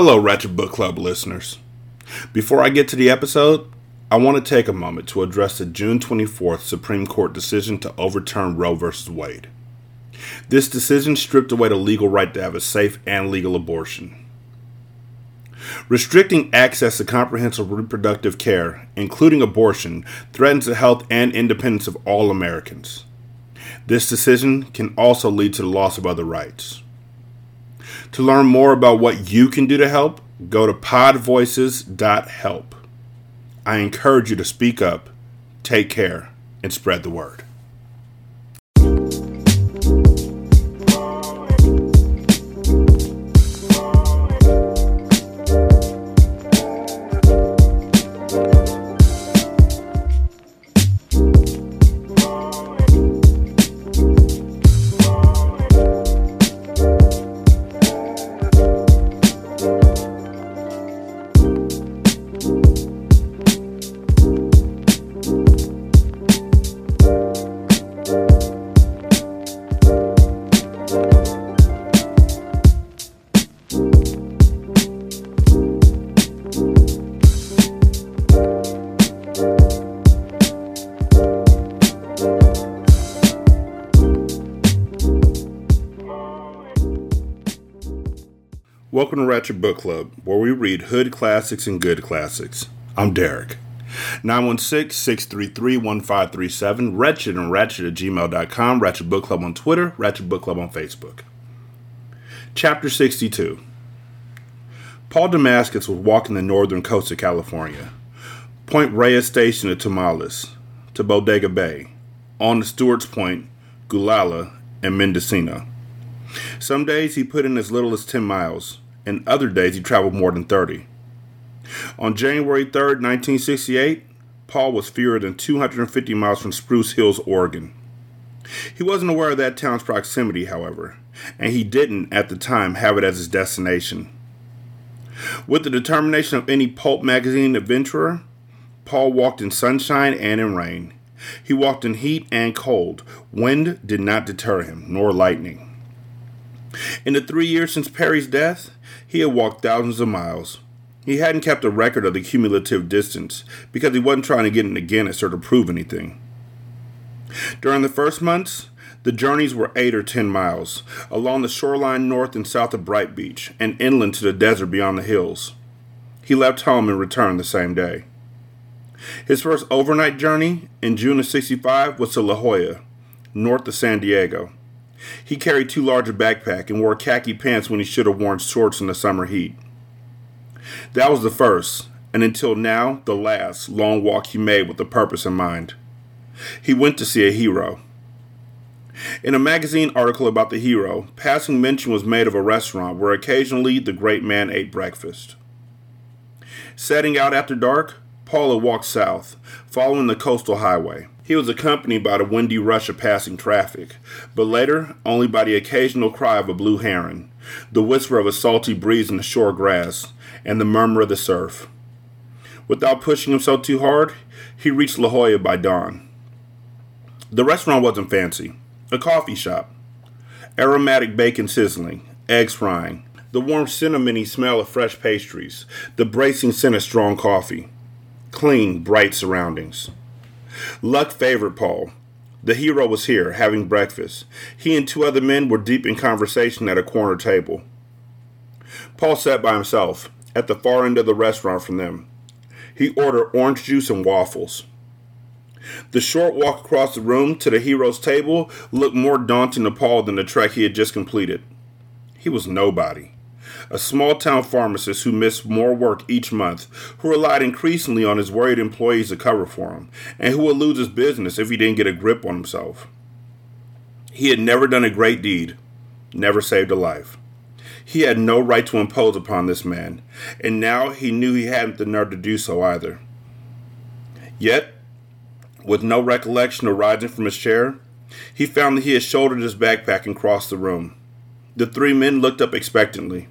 Hello, Ratchet Book Club listeners. Before I get to the episode, I want to take a moment to address the June 24th Supreme Court decision to overturn Roe v. Wade. This decision stripped away the legal right to have a safe and legal abortion. Restricting access to comprehensive reproductive care, including abortion, threatens the health and independence of all Americans. This decision can also lead to the loss of other rights. To learn more about what you can do to help, go to podvoices.help. I encourage you to speak up, take care, and spread the word. Club, where we read hood classics and good classics. I'm Derek. 916 633 1537, Wretched and Ratchet at gmail.com, Ratchet Book Club on Twitter, Ratchet Book Club on Facebook. Chapter 62 Paul Damascus was walking the northern coast of California, Point Reyes Station to Tomales, to Bodega Bay, on to Stewart's Point, Gualala, and Mendocino. Some days he put in as little as 10 miles, and other days he traveled more than 30. On January 3, 1968, Paul was fewer than 250 miles from Spruce Hills, Oregon. He wasn't aware of that town's proximity, however, and he didn't, at the time, have it as his destination. With the determination of any pulp magazine adventurer, Paul walked in sunshine and in rain. He walked in heat and cold. Wind did not deter him, nor lightning. In the three years since Perry's death, he had walked thousands of miles. He hadn't kept a record of the cumulative distance because he wasn't trying to get into Guinness or to prove anything. During the first months, the journeys were eight or ten miles, along the shoreline north and south of Bright Beach, and inland to the desert beyond the hills. He left home and returned the same day. His first overnight journey in June of 65 was to La Jolla, north of San Diego. He carried too large a backpack and wore khaki pants when he should have worn shorts in the summer heat. That was the first, and until now, the last, long walk he made with a purpose in mind. He went to see a hero. In a magazine article about the hero, passing mention was made of a restaurant where occasionally the great man ate breakfast. Setting out after dark, Paula walked south, following the coastal highway. He was accompanied by the windy rush of passing traffic, but later only by the occasional cry of a blue heron, the whisper of a salty breeze in the shore grass, and the murmur of the surf. Without pushing himself too hard, he reached La Jolla by dawn. The restaurant wasn't fancy, a coffee shop. Aromatic bacon sizzling, eggs frying, the warm cinnamony smell of fresh pastries, the bracing scent of strong coffee. Clean, bright surroundings. Luck favored Paul. The hero was here, having breakfast. He and two other men were deep in conversation at a corner table. Paul sat by himself, at the far end of the restaurant from them. He ordered orange juice and waffles. The short walk across the room to the hero's table looked more daunting to Paul than the trek he had just completed. He was nobody a small town pharmacist who missed more work each month, who relied increasingly on his worried employees to cover for him, and who would lose his business if he didn't get a grip on himself. He had never done a great deed, never saved a life. He had no right to impose upon this man, and now he knew he hadn't the nerve to do so either. Yet, with no recollection of rising from his chair, he found that he had shouldered his backpack and crossed the room. The three men looked up expectantly.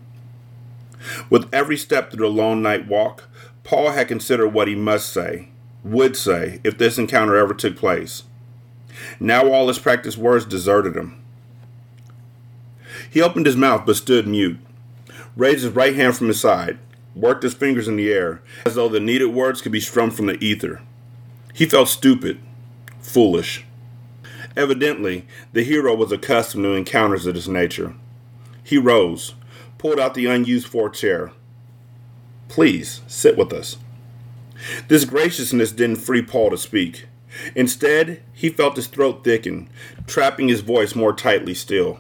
With every step through the long night walk, Paul had considered what he must say, would say, if this encounter ever took place. Now all his practiced words deserted him. He opened his mouth but stood mute. raised his right hand from his side, worked his fingers in the air, as though the needed words could be strummed from the ether. He felt stupid, foolish. Evidently, the hero was accustomed to encounters of this nature. He rose, pulled out the unused four chair. Please, sit with us. This graciousness didn't free Paul to speak. Instead, he felt his throat thicken, trapping his voice more tightly still.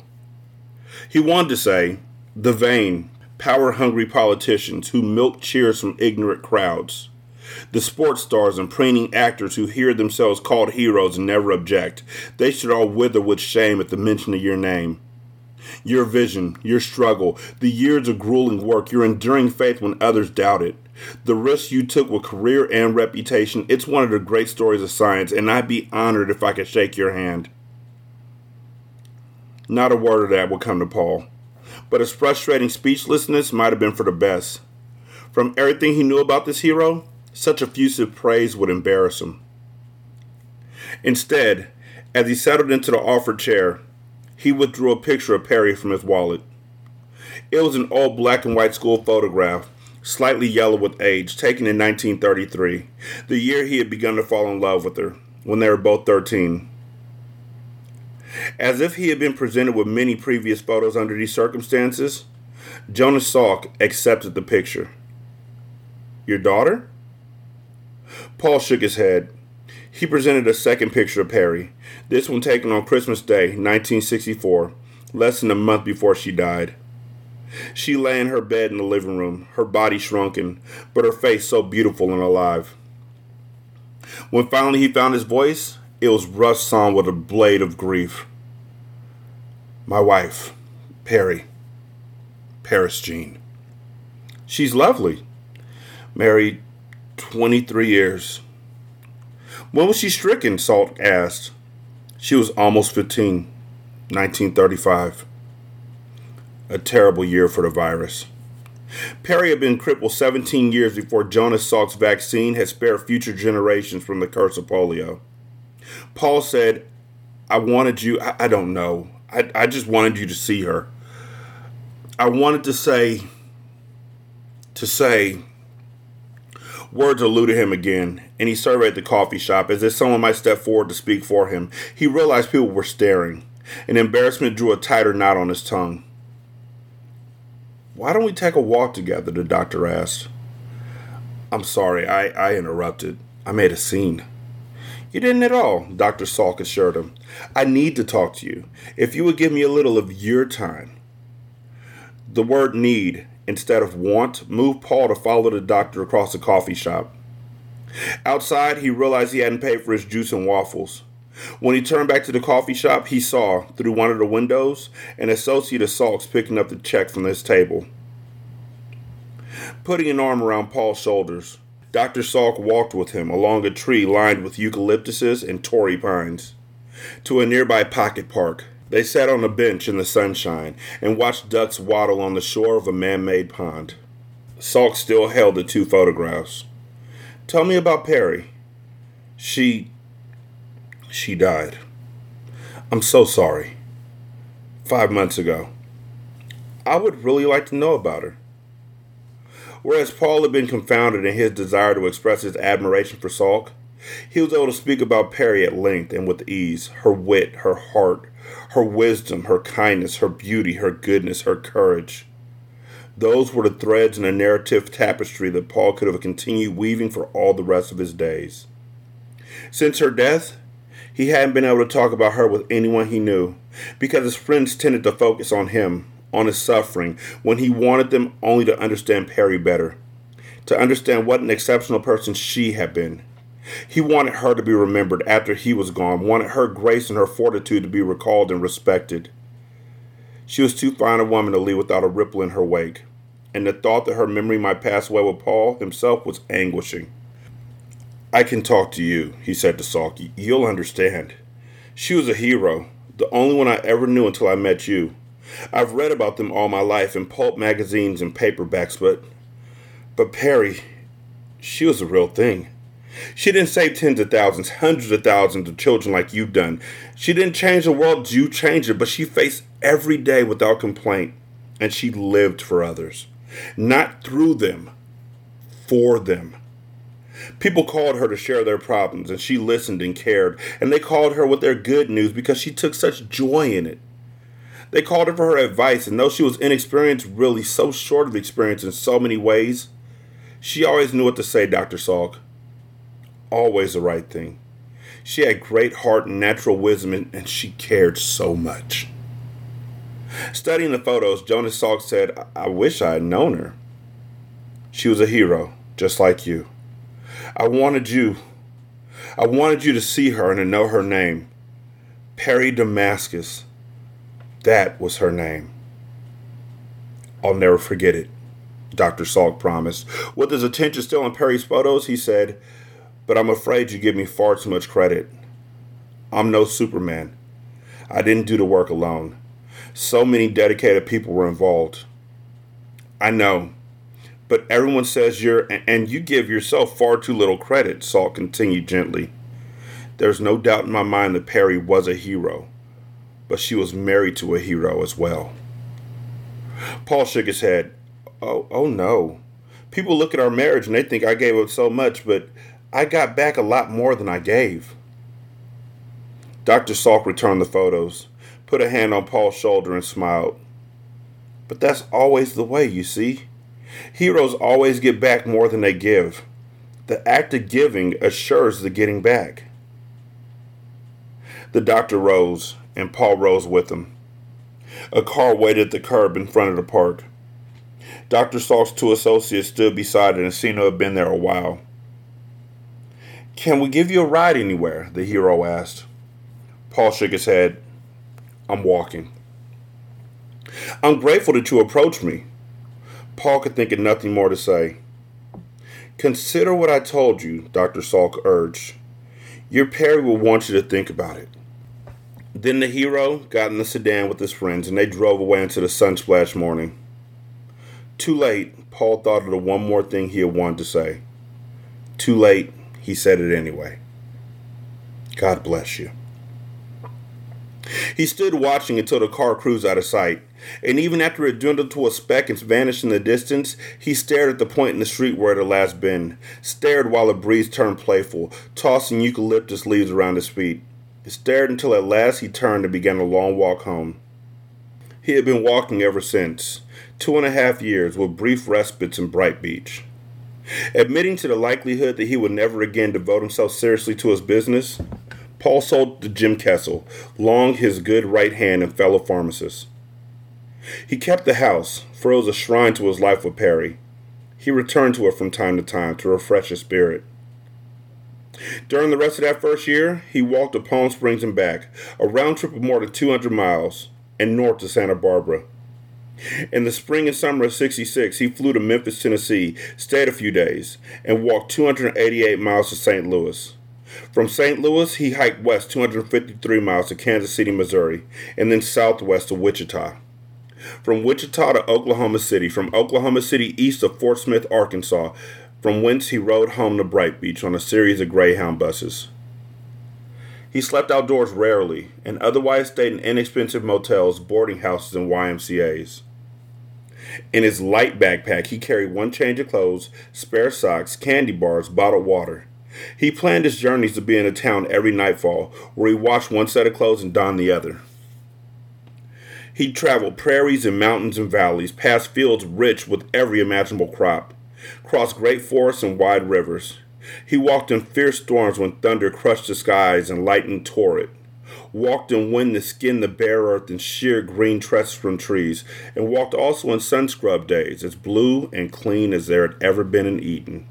He wanted to say, the vain, power hungry politicians who milk cheers from ignorant crowds, the sports stars and preening actors who hear themselves called heroes and never object, they should all wither with shame at the mention of your name. Your vision, your struggle, the years of grueling work, your enduring faith when others doubted, the risks you took with career and reputation, it's one of the great stories of science, and I'd be honored if I could shake your hand. Not a word of that would come to Paul, but his frustrating speechlessness might have been for the best. From everything he knew about this hero, such effusive praise would embarrass him. Instead, as he settled into the offered chair, he withdrew a picture of Perry from his wallet. It was an old black and white school photograph, slightly yellow with age, taken in 1933, the year he had begun to fall in love with her, when they were both 13. As if he had been presented with many previous photos under these circumstances, Jonas Salk accepted the picture. Your daughter? Paul shook his head. He presented a second picture of Perry, this one taken on Christmas Day, 1964, less than a month before she died. She lay in her bed in the living room, her body shrunken, but her face so beautiful and alive. When finally he found his voice, it was rough song with a blade of grief. My wife, Perry. Paris Jean. She's lovely. Married 23 years. When was she stricken? Salk asked. She was almost 15, 1935. A terrible year for the virus. Perry had been crippled 17 years before Jonas Salk's vaccine had spared future generations from the curse of polio. Paul said, I wanted you, I, I don't know, I, I just wanted you to see her. I wanted to say, to say, Words eluded him again, and he surveyed the coffee shop as if someone might step forward to speak for him. He realized people were staring, and embarrassment drew a tighter knot on his tongue. Why don't we take a walk together? the doctor asked. I'm sorry, I, I interrupted. I made a scene. You didn't at all, Dr. Salk assured him. I need to talk to you. If you would give me a little of your time. The word need instead of want moved Paul to follow the doctor across the coffee shop. Outside, he realized he hadn't paid for his juice and waffles. When he turned back to the coffee shop, he saw, through one of the windows, an associate of Salk's picking up the check from his table. Putting an arm around Paul's shoulders, Dr. Salk walked with him along a tree lined with eucalyptuses and Torrey pines to a nearby pocket park. They sat on a bench in the sunshine and watched ducks waddle on the shore of a man made pond. Salk still held the two photographs. Tell me about Perry. She. she died. I'm so sorry. Five months ago. I would really like to know about her. Whereas Paul had been confounded in his desire to express his admiration for Salk, he was able to speak about Perry at length and with ease her wit, her heart, her wisdom, her kindness, her beauty, her goodness, her courage. Those were the threads in a narrative tapestry that Paul could have continued weaving for all the rest of his days. Since her death, he hadn't been able to talk about her with anyone he knew because his friends tended to focus on him, on his suffering, when he wanted them only to understand Perry better, to understand what an exceptional person she had been. He wanted her to be remembered after he was gone, wanted her grace and her fortitude to be recalled and respected. She was too fine a woman to leave without a ripple in her wake, and the thought that her memory might pass away with Paul himself was anguishing. I can talk to you, he said to Salk. You'll understand. She was a hero, the only one I ever knew until I met you. I've read about them all my life in pulp magazines and paperbacks, but. But Perry, she was the real thing. She didn't save tens of thousands, hundreds of thousands of children like you've done. She didn't change the world, you changed it, but she faced every day without complaint. and she lived for others, not through them, for them. People called her to share their problems, and she listened and cared, and they called her with their good news because she took such joy in it. They called her for her advice, and though she was inexperienced, really so short of experience in so many ways, she always knew what to say, Dr. Salk. Always the right thing. She had great heart and natural wisdom, and she cared so much. Studying the photos, Jonas Salk said, I wish I had known her. She was a hero, just like you. I wanted you. I wanted you to see her and to know her name. Perry Damascus. That was her name. I'll never forget it, Dr. Salk promised. With his attention still on Perry's photos, he said, But I'm afraid you give me far too much credit. I'm no Superman. I didn't do the work alone. So many dedicated people were involved. I know, but everyone says you're, and you give yourself far too little credit, Salk continued gently. There's no doubt in my mind that Perry was a hero, but she was married to a hero as well. Paul shook his head. Oh, oh no. People look at our marriage and they think I gave up so much, but I got back a lot more than I gave. Dr. Salk returned the photos, put a hand on Paul's shoulder, and smiled. But that's always the way, you see. Heroes always get back more than they give. The act of giving assures the getting back. The doctor rose, and Paul rose with him. A car waited at the curb in front of the park. Dr. Salk's two associates stood beside it and seemed to have been there a while. Can we give you a ride anywhere? the hero asked. Paul shook his head. I'm walking. I'm grateful that you approached me. Paul could think of nothing more to say. Consider what I told you, Dr. Salk urged. Your Perry will want you to think about it. Then the hero got in the sedan with his friends and they drove away into the sunsplash morning. Too late, Paul thought of the one more thing he had wanted to say. Too late, he said it anyway. God bless you. He stood watching until the car cruised out of sight, and even after it dwindled to a speck and vanished in the distance, he stared at the point in the street where it had last been, stared while a breeze turned playful, tossing eucalyptus leaves around his feet. He stared until at last he turned and began a long walk home. He had been walking ever since, two and a half years, with brief respites in Bright Beach. Admitting to the likelihood that he would never again devote himself seriously to his business, Paul sold to Jim Kessel, long his good right hand and fellow pharmacist. He kept the house, for it was a shrine to his life with Perry. He returned to it from time to time to refresh his spirit. During the rest of that first year, he walked to Palm Springs and back, a round trip of more than 200 miles, and north to Santa Barbara. In the spring and summer of 66, he flew to Memphis, Tennessee, stayed a few days, and walked 288 miles to St. Louis. From St. Louis, he hiked west 253 miles to Kansas City, Missouri, and then southwest to Wichita. From Wichita to Oklahoma City, from Oklahoma City east of Fort Smith, Arkansas, from whence he rode home to Bright Beach on a series of Greyhound buses. He slept outdoors rarely and otherwise stayed in inexpensive motels, boarding houses, and YMCAs. In his light backpack, he carried one change of clothes, spare socks, candy bars, bottled water. He planned his journeys to be in a town every nightfall, where he washed one set of clothes and donned the other. He traveled prairies and mountains and valleys, past fields rich with every imaginable crop, crossed great forests and wide rivers. He walked in fierce storms when thunder crushed the skies and lightning tore it. Walked in wind that skinned the bare earth and sheer green tresses from trees, and walked also in sun scrub days, as blue and clean as there had ever been in Eden.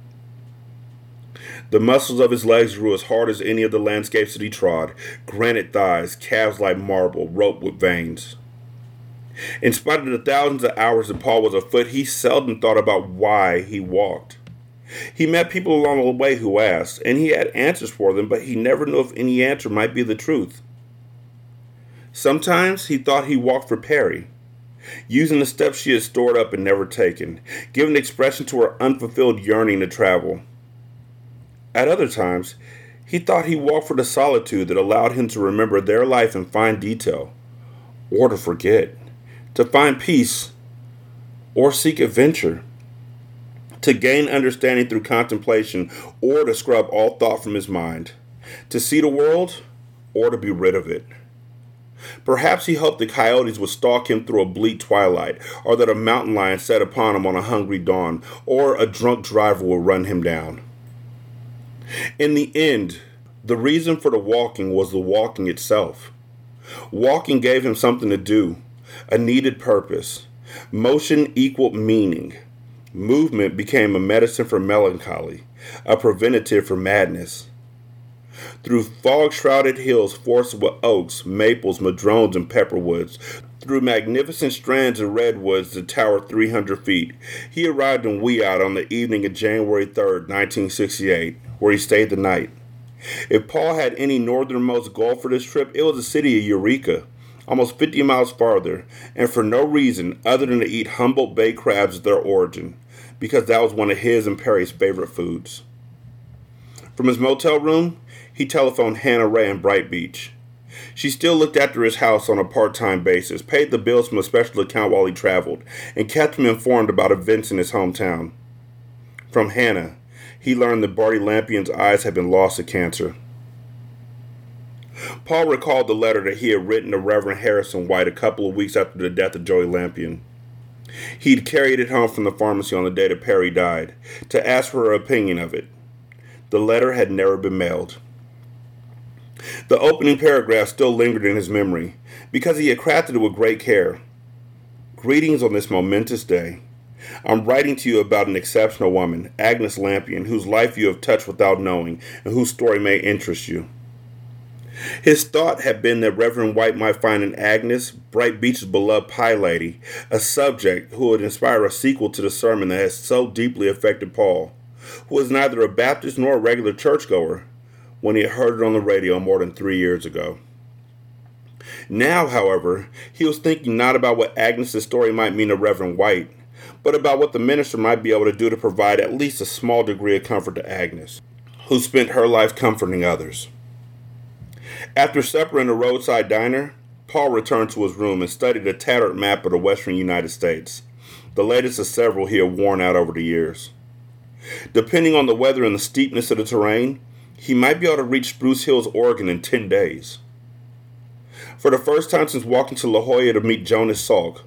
The muscles of his legs grew as hard as any of the landscapes that he trod granite thighs, calves like marble, roped with veins. In spite of the thousands of hours that Paul was afoot, he seldom thought about why he walked. He met people along the way who asked, and he had answers for them, but he never knew if any answer might be the truth. Sometimes he thought he walked for Perry, using the steps she had stored up and never taken, giving expression to her unfulfilled yearning to travel. At other times, he thought he walked for the solitude that allowed him to remember their life in fine detail, or to forget, to find peace or seek adventure, to gain understanding through contemplation, or to scrub all thought from his mind, to see the world, or to be rid of it. Perhaps he hoped the coyotes would stalk him through a bleak twilight, or that a mountain lion set upon him on a hungry dawn, or a drunk driver would run him down. In the end, the reason for the walking was the walking itself. Walking gave him something to do, a needed purpose. Motion equaled meaning. Movement became a medicine for melancholy, a preventative for madness. Through fog shrouded hills forested with oaks, maples, madrones, and pepperwoods, through magnificent strands of redwoods that towered 300 feet, he arrived in Weott on the evening of January 3, 1968, where he stayed the night. If Paul had any northernmost goal for this trip, it was the city of Eureka, almost 50 miles farther, and for no reason other than to eat Humboldt Bay crabs at their origin, because that was one of his and Perry's favorite foods. From his motel room, he telephoned Hannah Ray in Bright Beach. She still looked after his house on a part time basis, paid the bills from a special account while he traveled, and kept him informed about events in his hometown. From Hannah, he learned that Barty Lampion's eyes had been lost to cancer. Paul recalled the letter that he had written to Reverend Harrison White a couple of weeks after the death of Joey Lampion. He'd carried it home from the pharmacy on the day that Perry died to ask for her opinion of it. The letter had never been mailed. The opening paragraph still lingered in his memory because he had crafted it with great care. Greetings on this momentous day. I'm writing to you about an exceptional woman, Agnes Lampion, whose life you have touched without knowing, and whose story may interest you. His thought had been that Reverend White might find in Agnes, Bright Beach's beloved pie lady, a subject who would inspire a sequel to the sermon that has so deeply affected Paul, who was neither a Baptist nor a regular churchgoer, when he heard it on the radio more than three years ago. Now, however, he was thinking not about what Agnes's story might mean to Reverend White, but about what the minister might be able to do to provide at least a small degree of comfort to Agnes, who spent her life comforting others. After supper in a roadside diner, Paul returned to his room and studied a tattered map of the western United States, the latest of several he had worn out over the years. Depending on the weather and the steepness of the terrain, he might be able to reach Spruce Hills, Oregon in 10 days. For the first time since walking to La Jolla to meet Jonas Salk,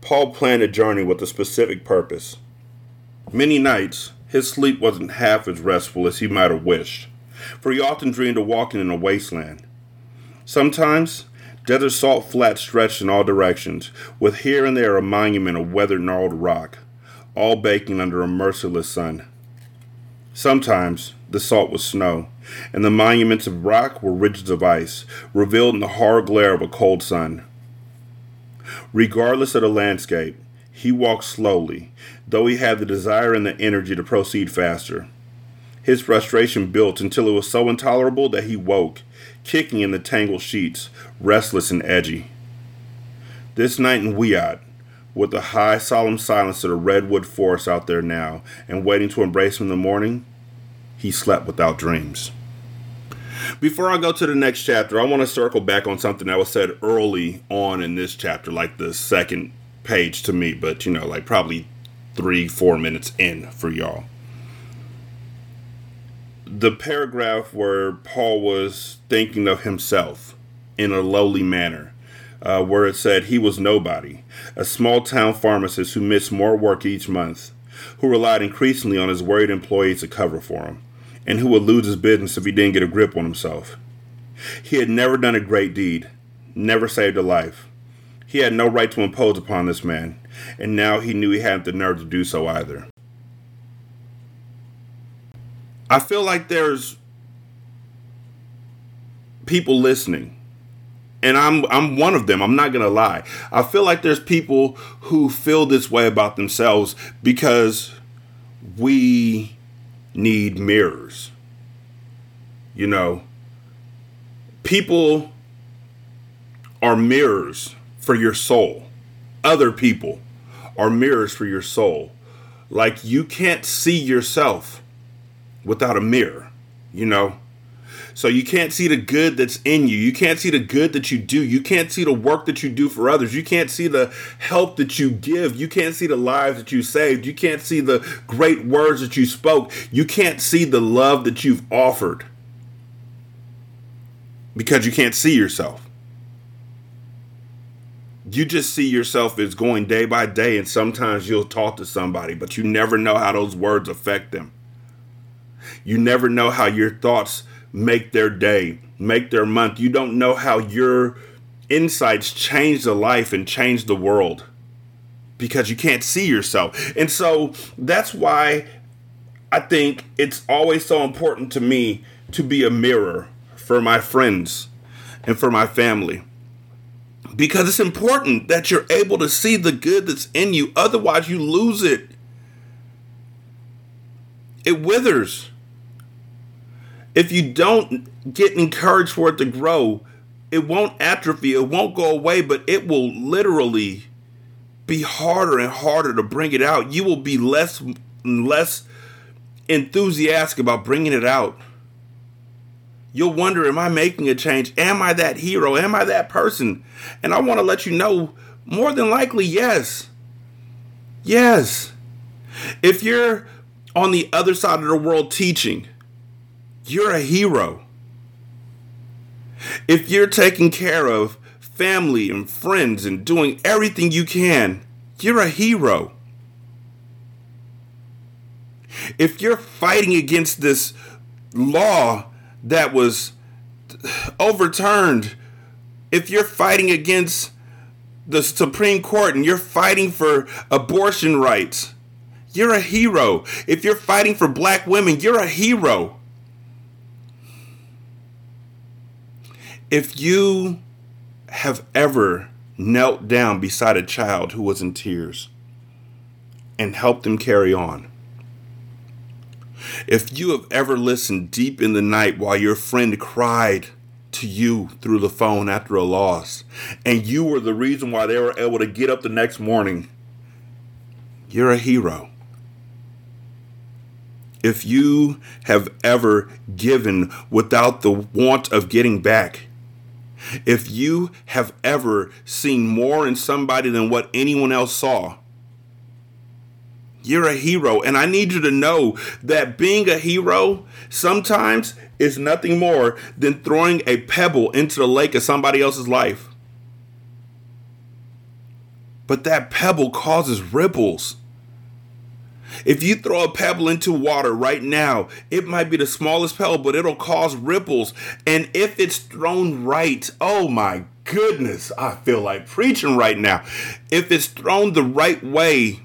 Paul planned a journey with a specific purpose. Many nights, his sleep wasn't half as restful as he might have wished, for he often dreamed of walking in a wasteland. Sometimes, desert salt flats stretched in all directions, with here and there a monument of weathered gnarled rock, all baking under a merciless sun. Sometimes, the salt was snow, and the monuments of rock were ridges of ice, revealed in the hard glare of a cold sun. Regardless of the landscape, he walked slowly, though he had the desire and the energy to proceed faster. His frustration built until it was so intolerable that he woke, kicking in the tangled sheets, restless and edgy. This night in Weott, with the high, solemn silence of the redwood forest out there now, and waiting to embrace him in the morning, he slept without dreams. Before I go to the next chapter, I want to circle back on something that was said early on in this chapter, like the second page to me, but you know, like probably three, four minutes in for y'all. The paragraph where Paul was thinking of himself in a lowly manner, uh, where it said he was nobody, a small town pharmacist who missed more work each month, who relied increasingly on his worried employees to cover for him and who would lose his business if he didn't get a grip on himself. He had never done a great deed, never saved a life. He had no right to impose upon this man, and now he knew he hadn't the nerve to do so either. I feel like there's people listening and I'm I'm one of them. I'm not gonna lie. I feel like there's people who feel this way about themselves because we need mirrors. You know, people are mirrors for your soul. Other people are mirrors for your soul. Like you can't see yourself without a mirror, you know? So you can't see the good that's in you. You can't see the good that you do. You can't see the work that you do for others. You can't see the help that you give. You can't see the lives that you saved. You can't see the great words that you spoke. You can't see the love that you've offered because you can't see yourself. You just see yourself as going day by day, and sometimes you'll talk to somebody, but you never know how those words affect them. You never know how your thoughts make their day, make their month. You don't know how your insights change the life and change the world because you can't see yourself. And so that's why I think it's always so important to me to be a mirror for my friends and for my family. Because it's important that you're able to see the good that's in you. Otherwise, you lose it. It withers if you don't get encouraged for it to grow, it won't atrophy, it won't go away, but it will literally be harder and harder to bring it out. You will be less less enthusiastic about bringing it out. You'll wonder, am I making a change? Am I that hero? Am I that person? And I want to let you know more than likely, yes. Yes. If you're on the other side of the world teaching, you're a hero. If you're taking care of family and friends and doing everything you can, you're a hero. If you're fighting against this law that was overturned, if you're fighting against the Supreme Court and you're fighting for abortion rights, you're a hero. If you're fighting for black women, you're a hero. If you have ever knelt down beside a child who was in tears and helped them carry on, if you have ever listened deep in the night while your friend cried to you through the phone after a loss, and you were the reason why they were able to get up the next morning, you're a hero. If you have ever given without the want of getting back, if you have ever seen more in somebody than what anyone else saw, you're a hero. And I need you to know that being a hero sometimes is nothing more than throwing a pebble into the lake of somebody else's life. But that pebble causes ripples. If you throw a pebble into water right now, it might be the smallest pebble, but it'll cause ripples. And if it's thrown right, oh my goodness, I feel like preaching right now. If it's thrown the right way,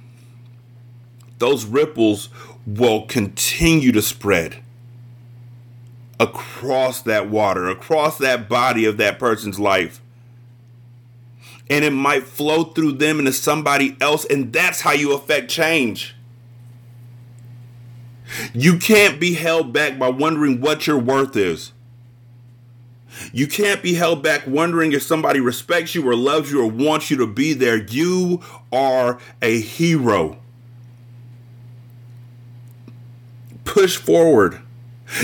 those ripples will continue to spread across that water, across that body of that person's life. And it might flow through them into somebody else, and that's how you affect change. You can't be held back by wondering what your worth is. You can't be held back wondering if somebody respects you or loves you or wants you to be there. You are a hero. Push forward.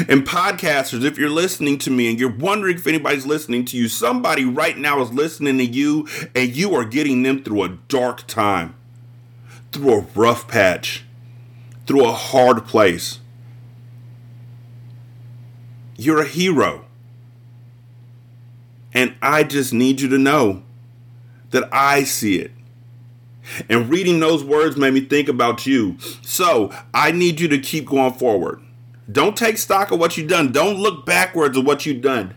And podcasters, if you're listening to me and you're wondering if anybody's listening to you, somebody right now is listening to you and you are getting them through a dark time, through a rough patch through a hard place. You're a hero. And I just need you to know that I see it. And reading those words made me think about you. So I need you to keep going forward. Don't take stock of what you've done. Don't look backwards at what you've done.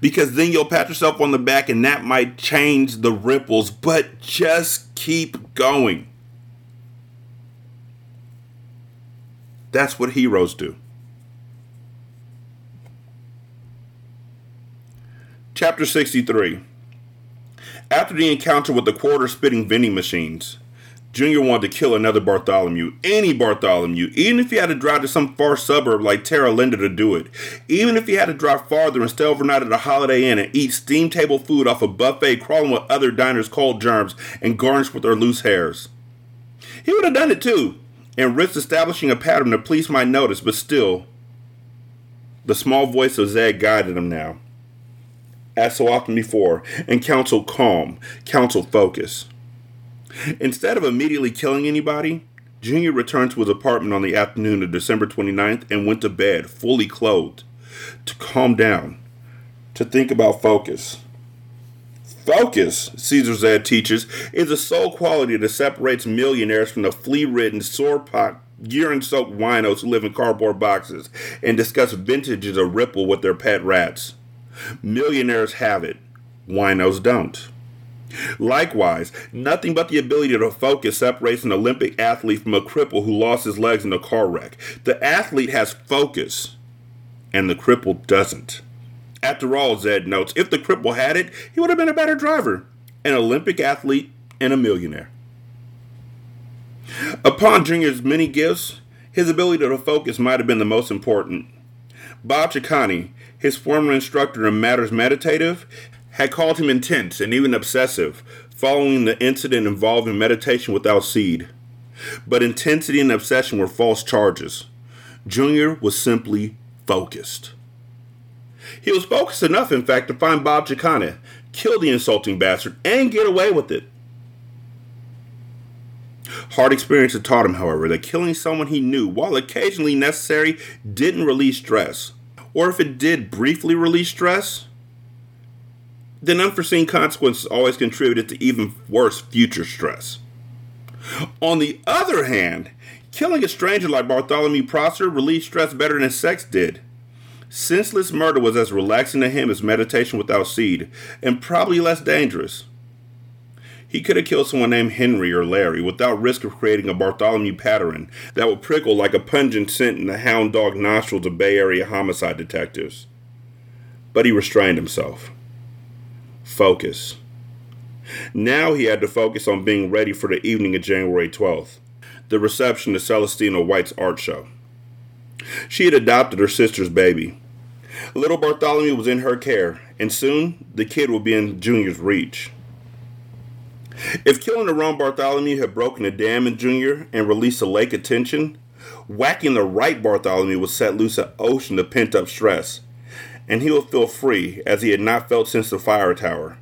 Because then you'll pat yourself on the back and that might change the ripples. But just keep going. That's what heroes do. Chapter 63 After the encounter with the quarter spitting vending machines, Junior wanted to kill another Bartholomew, any Bartholomew, even if he had to drive to some far suburb like Terra Linda to do it. Even if he had to drive farther and stay overnight at a Holiday Inn and eat steam table food off a buffet crawling with other diners' cold germs and garnished with their loose hairs. He would have done it too, and risk establishing a pattern the police might notice, but still, The small voice of Zedd guided him now, as so often before, and counseled calm, counseled focus. Instead of immediately killing anybody, Junior returned to his apartment on the afternoon of December 29th and went to bed, fully clothed, to calm down, to think about focus. Focus, Caesar Zedd teaches, is a sole quality that separates millionaires from the flea ridden, sore pot, urine soaked winos who live in cardboard boxes and discuss vintages of Ripple with their pet rats. Millionaires have it, winos don't. Likewise, nothing but the ability to focus separates an Olympic athlete from a cripple who lost his legs in a car wreck. The athlete has focus, and the cripple doesn't. After all, Zedd notes, if the cripple had it, he would have been a better driver, an Olympic athlete, and a millionaire. Upon Junior's many gifts, his ability to focus might have been the most important. Bob Chicani, his former instructor in matters meditative, had called him intense and even obsessive following the incident involving meditation without seed. But intensity and obsession were false charges. Junior was simply focused. He was focused enough, in fact, to find Bob Chicane, kill the insulting bastard, and get away with it. Hard experience had taught him, however, that killing someone he knew, while occasionally necessary, didn't release stress. Or if it did briefly release stress, then unforeseen consequences always contributed to even worse future stress. On the other hand, killing a stranger like Bartholomew Prosser relieved stress better than sex did. Senseless murder was as relaxing to him as meditation without seed, and probably less dangerous. He could have killed someone named Henry or Larry without risk of creating a Bartholomew pattern that would prickle like a pungent scent in the hound dog nostrils of Bay Area homicide detectives. But he restrained himself. Focus. Now he had to focus on being ready for the evening of January 12th, the reception to Celestina White's art show. She had adopted her sister's baby. Little Bartholomew was in her care, and soon the kid would be in Junior's reach. If killing the wrong Bartholomew had broken a dam in Junior and released a lake of tension, whacking the right Bartholomew would set loose an ocean of pent up stress, and he would feel free as he had not felt since the fire tower,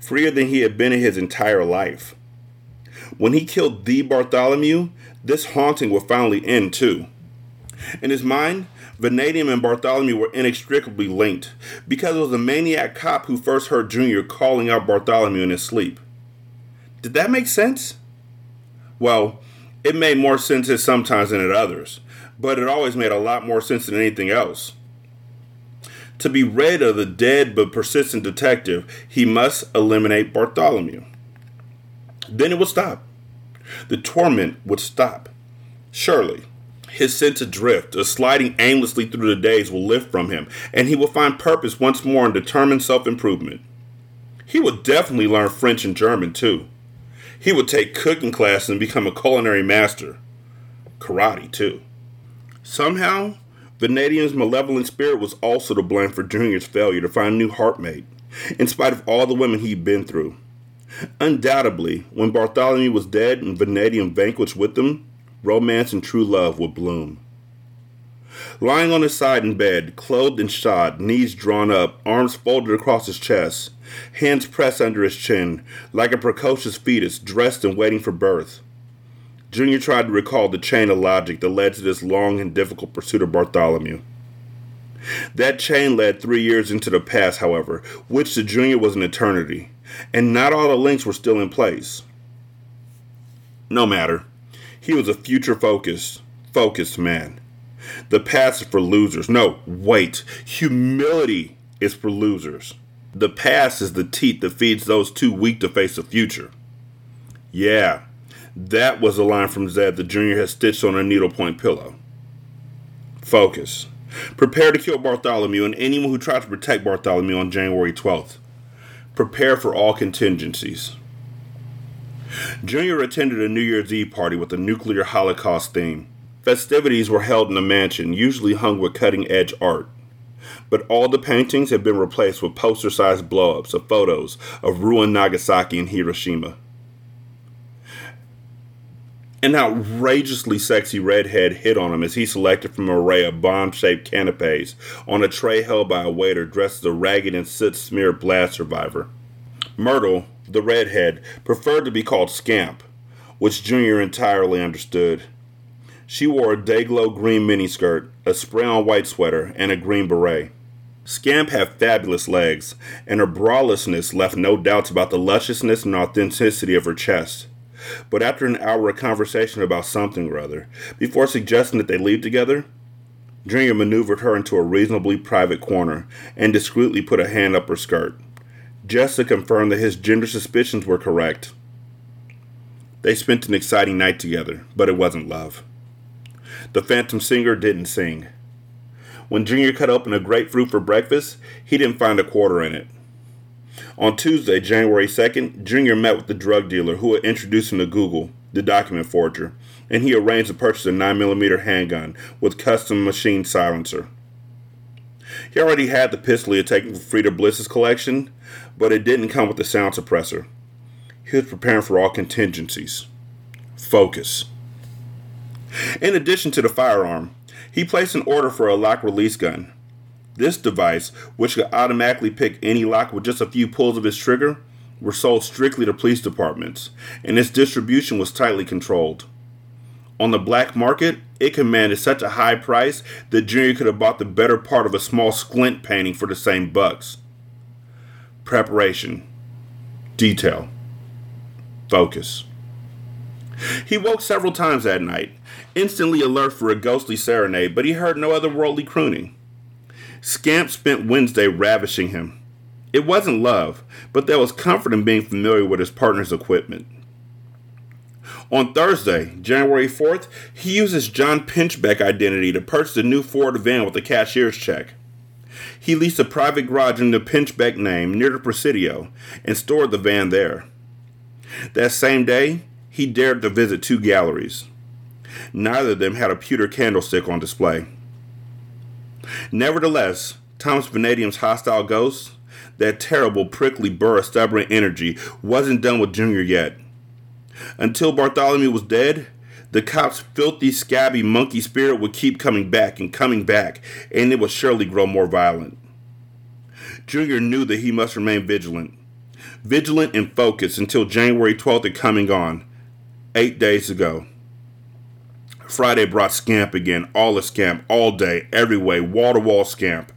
freer than he had been in his entire life. When he killed the Bartholomew, this haunting would finally end too. In his mind, Vanadium and Bartholomew were inextricably linked because it was the maniac cop who first heard Junior calling out Bartholomew in his sleep. Did that make sense? Well, it made more sense at sometimes than at others, but it always made a lot more sense than anything else. To be rid of the dead but persistent detective, he must eliminate Bartholomew. Then it would stop. The torment would stop. Surely his sense of drift, sliding aimlessly through the days, will lift from him, and he will find purpose once more in determined self improvement. He will definitely learn French and German too. He will take cooking classes and become a culinary master. Karate too. Somehow, Vanadium's malevolent spirit was also to blame for Junior's failure to find a new heartmate, in spite of all the women he'd been through. Undoubtedly, when Bartholomew was dead and Vanadium vanquished with them, romance and true love would bloom. Lying on his side in bed, clothed and shod, knees drawn up, arms folded across his chest, hands pressed under his chin, like a precocious fetus dressed and waiting for birth. Junior tried to recall the chain of logic that led to this long and difficult pursuit of Bartholomew. That chain led three years into the past, however, which to Junior was an eternity, and not all the links were still in place. No matter. He was a future focused, focused man. The past is for losers. No, wait. Humility is for losers. The past is the teat that feeds those too weak to face the future. Yeah, that was a line from Zedd the junior had stitched on a needlepoint pillow. Focus. Prepare to kill Bartholomew and anyone who tries to protect Bartholomew on January 12th. Prepare for all contingencies. Junior attended a New Year's Eve party with a nuclear holocaust theme. Festivities were held in a mansion, usually hung with cutting edge art. But all the paintings had been replaced with poster sized blow ups of photos of ruined Nagasaki and Hiroshima. An outrageously sexy redhead hit on him as he selected from an array of bomb shaped canapes on a tray held by a waiter dressed as a ragged and soot smeared blast survivor. Myrtle, the redhead, preferred to be called Scamp, which Junior entirely understood. She wore a day-glow green miniskirt, a spray-on white sweater, and a green beret. Scamp had fabulous legs, and her bralessness left no doubts about the lusciousness and authenticity of her chest. But after an hour of conversation about something or other, before suggesting that they leave together, Junior maneuvered her into a reasonably private corner and discreetly put a hand up her skirt, just to confirm that his gender suspicions were correct. They spent an exciting night together, but it wasn't love. The Phantom Singer didn't sing. When Junior cut open a grapefruit for breakfast, he didn't find a quarter in it. On Tuesday, January 2nd, Junior met with the drug dealer who had introduced him to Google, the document forger, and he arranged to purchase a 9mm handgun with custom machine silencer. He already had the pistol he had taken from Frida Bliss's collection, but it didn't come with the sound suppressor. He was preparing for all contingencies. Focus. In addition to the firearm, he placed an order for a lock release gun. This device, which could automatically pick any lock with just a few pulls of its trigger, were sold strictly to police departments, and its distribution was tightly controlled. On the black market, it commanded such a high price that Junior could have bought the better part of a small squint painting for the same bucks. Preparation, detail, focus. He woke several times that night, instantly alert for a ghostly serenade, but he heard no otherworldly crooning. Scamp spent Wednesday ravishing him. It wasn't love, but there was comfort in being familiar with his partner's equipment. On Thursday, January 4th, he used his John Pinchbeck identity to purchase a new Ford van with a cashier's check. He leased a private garage in the Pinchbeck name near the Presidio and stored the van there. That same day, he dared to visit two galleries. Neither of them had a pewter candlestick on display. Nevertheless, Thomas Vanadium's hostile ghost, that terrible, prickly burr of stubborn energy, wasn't done with Junior yet. Until Bartholomew was dead, the cop's filthy, scabby monkey spirit would keep coming back and coming back, and it would surely grow more violent. Junior knew that he must remain vigilant. Vigilant and focused until January 12th had coming on, eight days ago. Friday brought Scamp again, all the Scamp, all day, every way, wall to wall Scamp.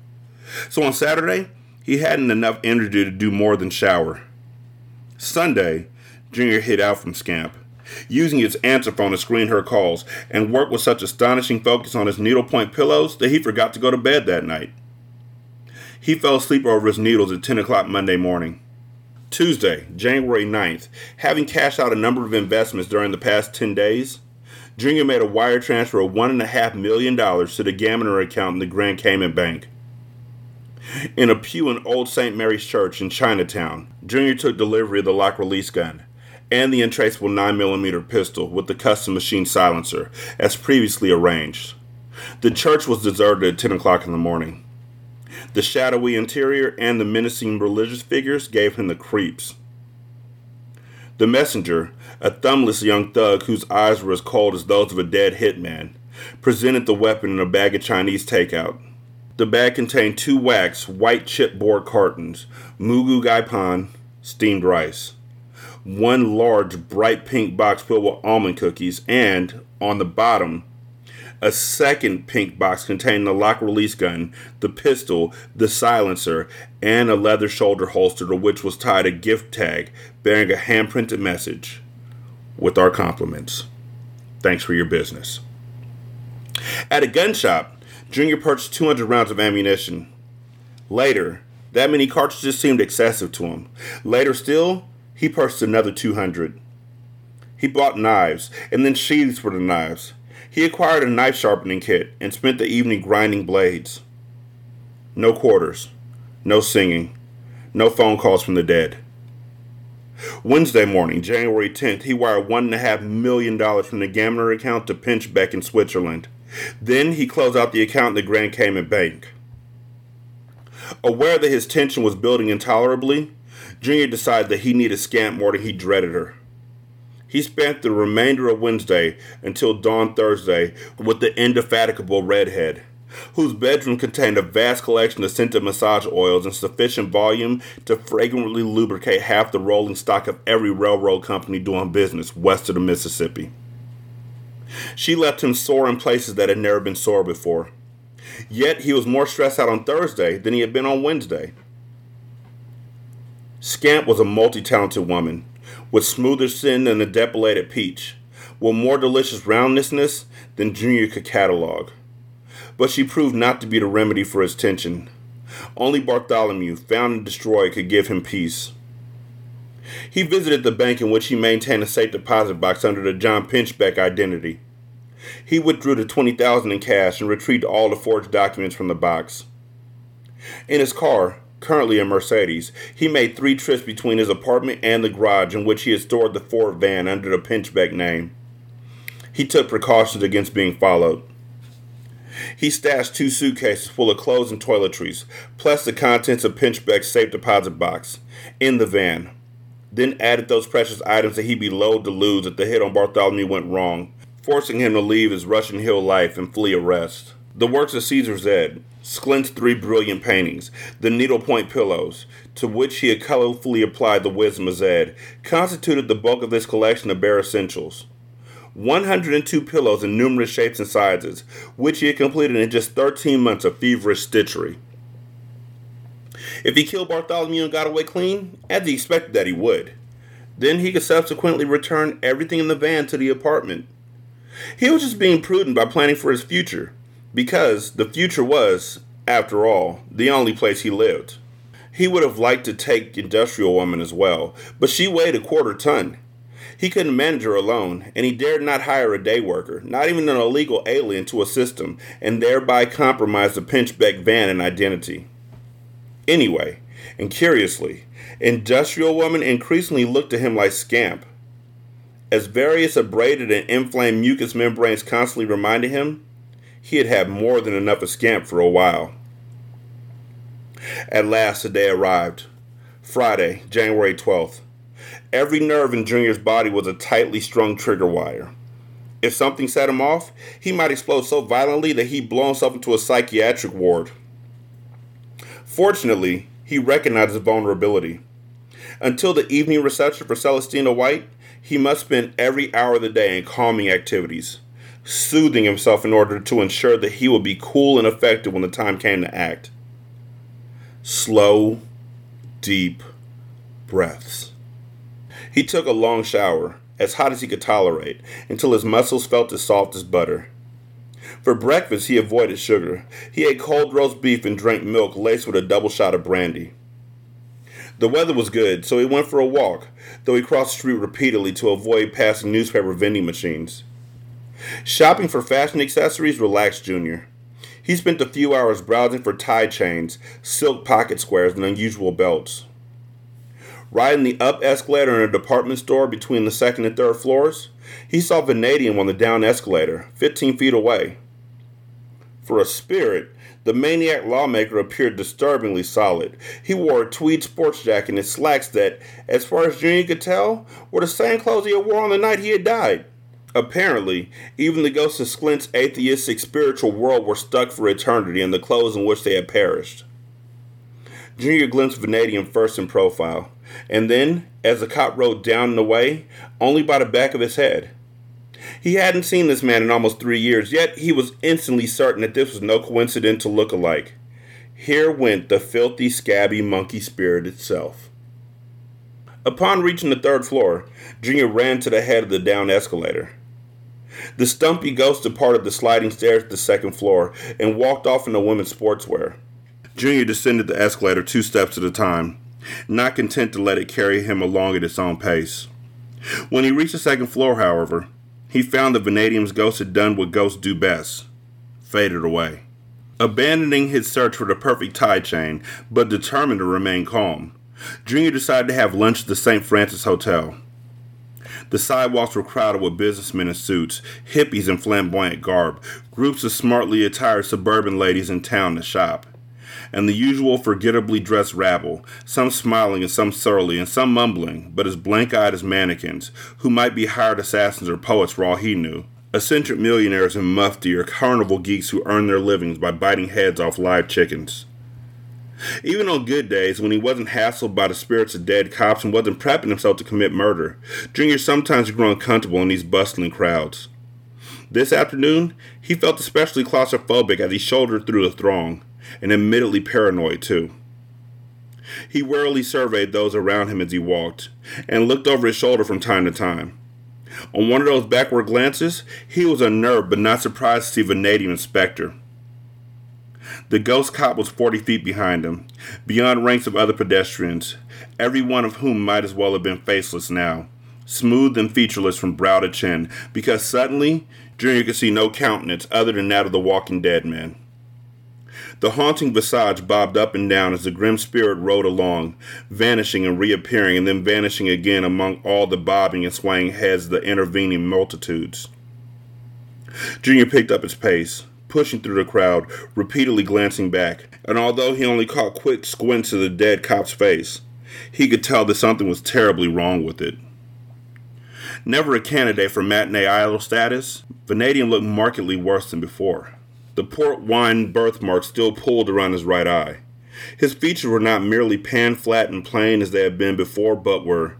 So on Saturday, he hadn't enough energy to do more than shower. Sunday, Junior hid out from Scamp, using his answer phone to screen her calls, and worked with such astonishing focus on his needlepoint pillows that he forgot to go to bed that night. He fell asleep over his needles at 10 o'clock Monday morning. Tuesday, January 9th, having cashed out a number of investments during the past 10 days, Junior made a wire transfer of $1.5 million to the Gaminer account in the Grand Cayman Bank. In a pew in Old St. Mary's Church in Chinatown, Junior took delivery of the lock release gun and the untraceable 9mm pistol with the custom machine silencer, as previously arranged. The church was deserted at 10 o'clock in the morning. The shadowy interior and the menacing religious figures gave him the creeps. The messenger, a thumbless young thug whose eyes were as cold as those of a dead hitman, presented the weapon in a bag of Chinese takeout. The bag contained two wax, white chipboard cartons, mugu gai pan, steamed rice, one large, bright pink box filled with almond cookies, and, on the bottom, a second pink box containing the lock release gun, the pistol, the silencer, and a leather shoulder holster to which was tied a gift tag bearing a handprinted message with our compliments. Thanks for your business. At a gun shop, Junior purchased 200 rounds of ammunition. Later, that many cartridges seemed excessive to him. Later still, he purchased another 200. He bought knives and then sheaths for the knives. He acquired a knife sharpening kit and spent the evening grinding blades. No quarters, no singing, no phone calls from the dead. Wednesday morning, January 10th, he wired $1.5 million from the Gaminer account to Pinchbeck in Switzerland. Then he closed out the account in the Grand Cayman Bank. Aware that his tension was building intolerably, Junior decided that he needed Scamp more than he dreaded her. He spent the remainder of Wednesday until dawn Thursday with the indefatigable redhead, whose bedroom contained a vast collection of scented massage oils in sufficient volume to fragrantly lubricate half the rolling stock of every railroad company doing business west of the Mississippi. She left him sore in places that had never been sore before. Yet he was more stressed out on Thursday than he had been on Wednesday. Scamp was a multi talented woman, with smoother skin than a depilated peach, with more delicious roundness than Junior could catalog. But she proved not to be the remedy for his tension. Only Bartholomew, found and destroyed, could give him peace. He visited the bank in which he maintained a safe deposit box under the John Pinchbeck identity. He withdrew the 20000 in cash and retrieved all the forged documents from the box. In his car, currently a Mercedes, he made three trips between his apartment and the garage in which he had stored the Ford van under the Pinchbeck name. He took precautions against being followed. He stashed two suitcases full of clothes and toiletries, plus the contents of Pinchbeck's safe deposit box, in the van. Then added those precious items that he'd be loath to lose if the hit on Bartholomew went wrong, forcing him to leave his Russian Hill life and flee arrest. The works of Caesar Zedd, Sklent's three brilliant paintings, the needlepoint pillows, to which he had colorfully applied the wisdom of Zedd, constituted the bulk of this collection of bare essentials. 102 pillows in numerous shapes and sizes, which he had completed in just 13 months of feverish stitchery. If he killed Bartholomew and got away clean, as he expected that he would, then he could subsequently return everything in the van to the apartment. He was just being prudent by planning for his future because the future was, after all, the only place he lived. He would have liked to take Industrial Woman as well, but she weighed a quarter ton. He couldn't manage her alone, and he dared not hire a day worker, not even an illegal alien, to assist him, and thereby compromise the Pinchbeck van and identity. Anyway, and curiously, Industrial Woman increasingly looked to him like Scamp. As various abraded and inflamed mucous membranes constantly reminded him, he had had more than enough of Scamp for a while. At last the day arrived. Friday, January 12th. Every nerve in Junior's body was a tightly strung trigger wire. If something set him off, he might explode so violently that he'd blow himself into a psychiatric ward. Fortunately, he recognized his vulnerability. Until the evening reception for Celestina White, he must spend every hour of the day in calming activities soothing himself in order to ensure that he would be cool and effective when the time came to act. Slow, deep breaths. He took a long shower, as hot as he could tolerate, until his muscles felt as soft as butter. For breakfast, he avoided sugar. He ate cold roast beef and drank milk laced with a double shot of brandy. The weather was good, so he went for a walk, though he crossed the street repeatedly to avoid passing newspaper vending machines. Shopping for fashion accessories relaxed Junior. He spent a few hours browsing for tie chains, silk pocket squares, and unusual belts. Riding the up escalator in a department store between the second and third floors, he saw Vanadium on the down escalator, 15 feet away. For a spirit, the maniac lawmaker appeared disturbingly solid. He wore a tweed sports jacket and slacks that, as far as Junior could tell, were the same clothes he had worn on the night he had died. Apparently, even the ghosts of Sklent's atheistic spiritual world were stuck for eternity in the clothes in which they had perished. Junior glimpsed Vanadium first in profile, and then, as the cop rode down and away, only by the back of his head. He hadn't seen this man in almost three years, yet he was instantly certain that this was no coincidental look-alike. Here went the filthy, scabby monkey spirit itself. Upon reaching the third floor, Junior ran to the head of the down escalator. The stumpy ghost departed the sliding stairs to the second floor and walked off into women's sportswear. Junior descended the escalator two steps at a time, not content to let it carry him along at its own pace. When he reached the second floor, however, he found that Vanadium's ghost had done what ghosts do best faded away. Abandoning his search for the perfect tie chain, but determined to remain calm, Junior decided to have lunch at the St. Francis Hotel. The sidewalks were crowded with businessmen in suits, hippies in flamboyant garb, groups of smartly attired suburban ladies in town to shop. and the usual forgettably dressed rabble, some smiling and some surly and some mumbling, but as blank eyed as mannequins, who might be hired assassins or poets for all he knew. Eccentric millionaires in mufti or carnival geeks who earn their livings by biting heads off live chickens. Even on good days, when he wasn't hassled by the spirits of dead cops and wasn't prepping himself to commit murder, Junior sometimes grew uncomfortable in these bustling crowds. This afternoon, he felt especially claustrophobic as he shouldered through the throng, and admittedly paranoid too. He warily surveyed those around him as he walked, and looked over his shoulder from time to time. On one of those backward glances, he was unnerved but not surprised to see Vanadium and Spectre. The ghost cop was 40 feet behind him, beyond ranks of other pedestrians, every one of whom might as well have been faceless now, smooth and featureless from brow to chin, because suddenly Junior could see no countenance other than that of the walking dead man. The haunting visage bobbed up and down as the grim spirit rode along, vanishing and reappearing and then vanishing again among all the bobbing and swaying heads of the intervening multitudes. Junior picked up his pace, pushing through the crowd, repeatedly glancing back, and although he only caught quick squints of the dead cop's face, he could tell that something was terribly wrong with it. Never a candidate for matinee idol status, Vanadium looked markedly worse than before. The port wine birthmark still pulled around his right eye. His features were not merely pan flat and plain as they had been before, but were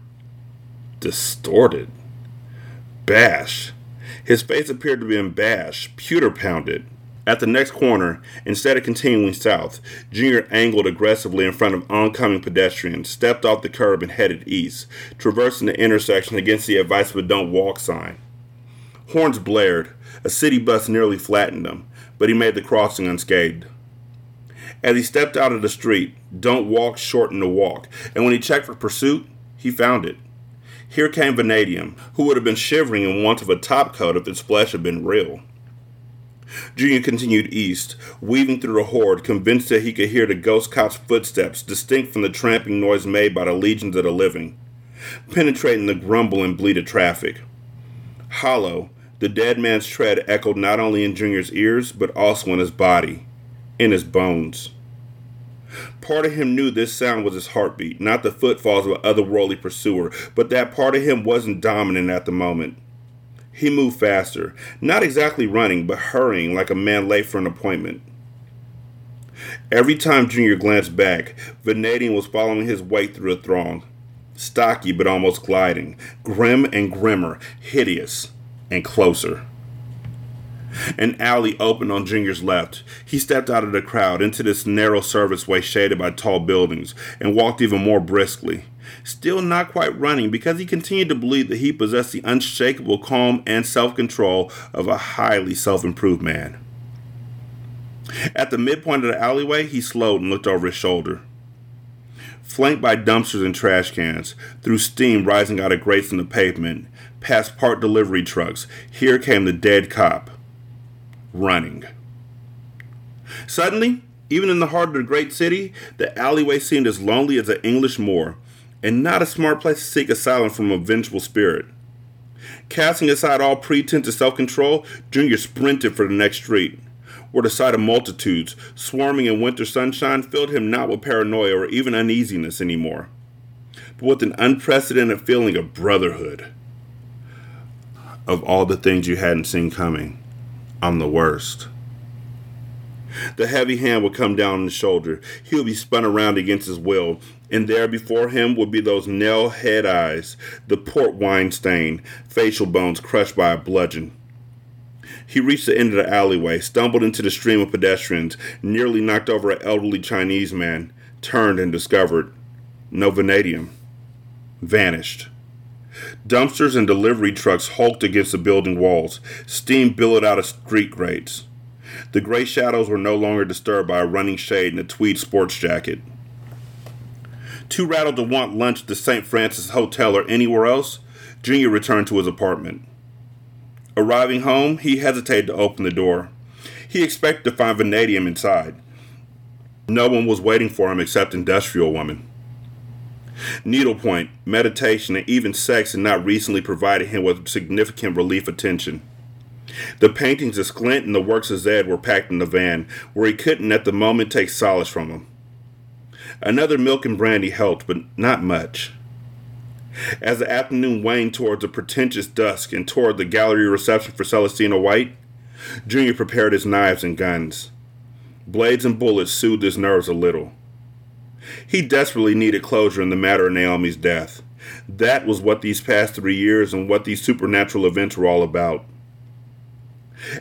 distorted. Bash. His face appeared to be embashed, pewter pounded. At the next corner, instead of continuing south, Junior angled aggressively in front of oncoming pedestrians, stepped off the curb, and headed east, traversing the intersection against the advice but don't walk sign. Horns blared. A city bus nearly flattened him but he made the crossing unscathed. As he stepped out of the street, don't walk shortened the walk, and when he checked for pursuit, he found it. Here came Vanadium, who would have been shivering in want of a top coat if its flesh had been real. Junior continued east, weaving through the horde, convinced that he could hear the ghost cop's footsteps, distinct from the tramping noise made by the legions of the living, penetrating the grumble and bleat of traffic. Hollow, the dead man's tread echoed not only in Junior's ears, but also in his body, in his bones. Part of him knew this sound was his heartbeat, not the footfalls of an otherworldly pursuer, but that part of him wasn't dominant at the moment. He moved faster, not exactly running, but hurrying like a man late for an appointment. Every time Junior glanced back, Vanadium was following his way through the throng, stocky but almost gliding, grim and grimmer, hideous and closer. An alley opened on Junior's left. He stepped out of the crowd into this narrow serviceway shaded by tall buildings and walked even more briskly. Still not quite running because he continued to believe that he possessed the unshakable calm and self control of a highly self improved man. At the midpoint of the alleyway, he slowed and looked over his shoulder. Flanked by dumpsters and trash cans, through steam rising out of grates in the pavement, past part delivery trucks, here came the dead cop, running. Suddenly, even in the heart of the great city, the alleyway seemed as lonely as an English moor, and not a smart place to seek asylum from a vengeful spirit. Casting aside all pretense of self control, Junior sprinted for the next street, where the sight of multitudes swarming in winter sunshine filled him not with paranoia or even uneasiness anymore, but with an unprecedented feeling of brotherhood of all the things you hadn't seen coming, I'm the worst. The heavy hand would come down on his shoulder. He would be spun around against his will, and there before him would be those nail head eyes, the port wine stain, facial bones crushed by a bludgeon. He reached the end of the alleyway, stumbled into the stream of pedestrians, nearly knocked over an elderly Chinese man, turned and discovered no vanadium. Vanished. Dumpsters and delivery trucks hulked against the building walls. Steam billowed out of street grates. The gray shadows were no longer disturbed by a running shade and a tweed sports jacket. Too rattled to want lunch at the St. Francis Hotel or anywhere else, Junior returned to his apartment. Arriving home, he hesitated to open the door. He expected to find Vanadium inside. No one was waiting for him except Industrial Woman. Needlepoint, meditation, and even sex had not recently provided him with significant relief attention. The paintings of Sklent and the works of Zedd were packed in the van, where he couldn't at the moment take solace from them. Another milk and brandy helped, but not much. As the afternoon waned towards a pretentious dusk and toward the gallery reception for Celestina White, Junior prepared his knives and guns. Blades and bullets soothed his nerves a little. He desperately needed closure in the matter of Naomi's death. That was what these past three years and what these supernatural events were all about.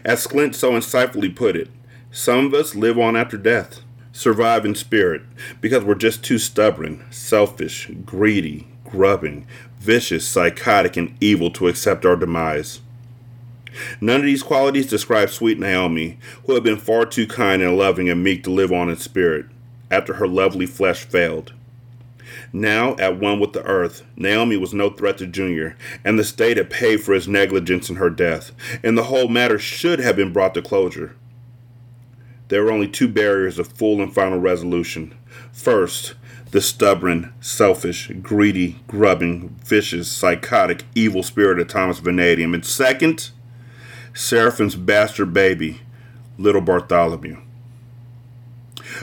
As Sklent so insightfully put it, some of us live on after death, survive in spirit, because we're just too stubborn, selfish, greedy, grubbing, vicious, psychotic, and evil to accept our demise. None of these qualities describe sweet Naomi, who had been far too kind and loving and meek to live on in spirit, after her lovely flesh failed. Now, at one with the earth, Naomi was no threat to Junior, and the state had paid for his negligence in her death, and the whole matter should have been brought to closure. There were only two barriers of full and final resolution. First, the stubborn, selfish, greedy, grubbing, vicious, psychotic, evil spirit of Thomas Vanadium, and second, Seraphim's bastard baby, little Bartholomew.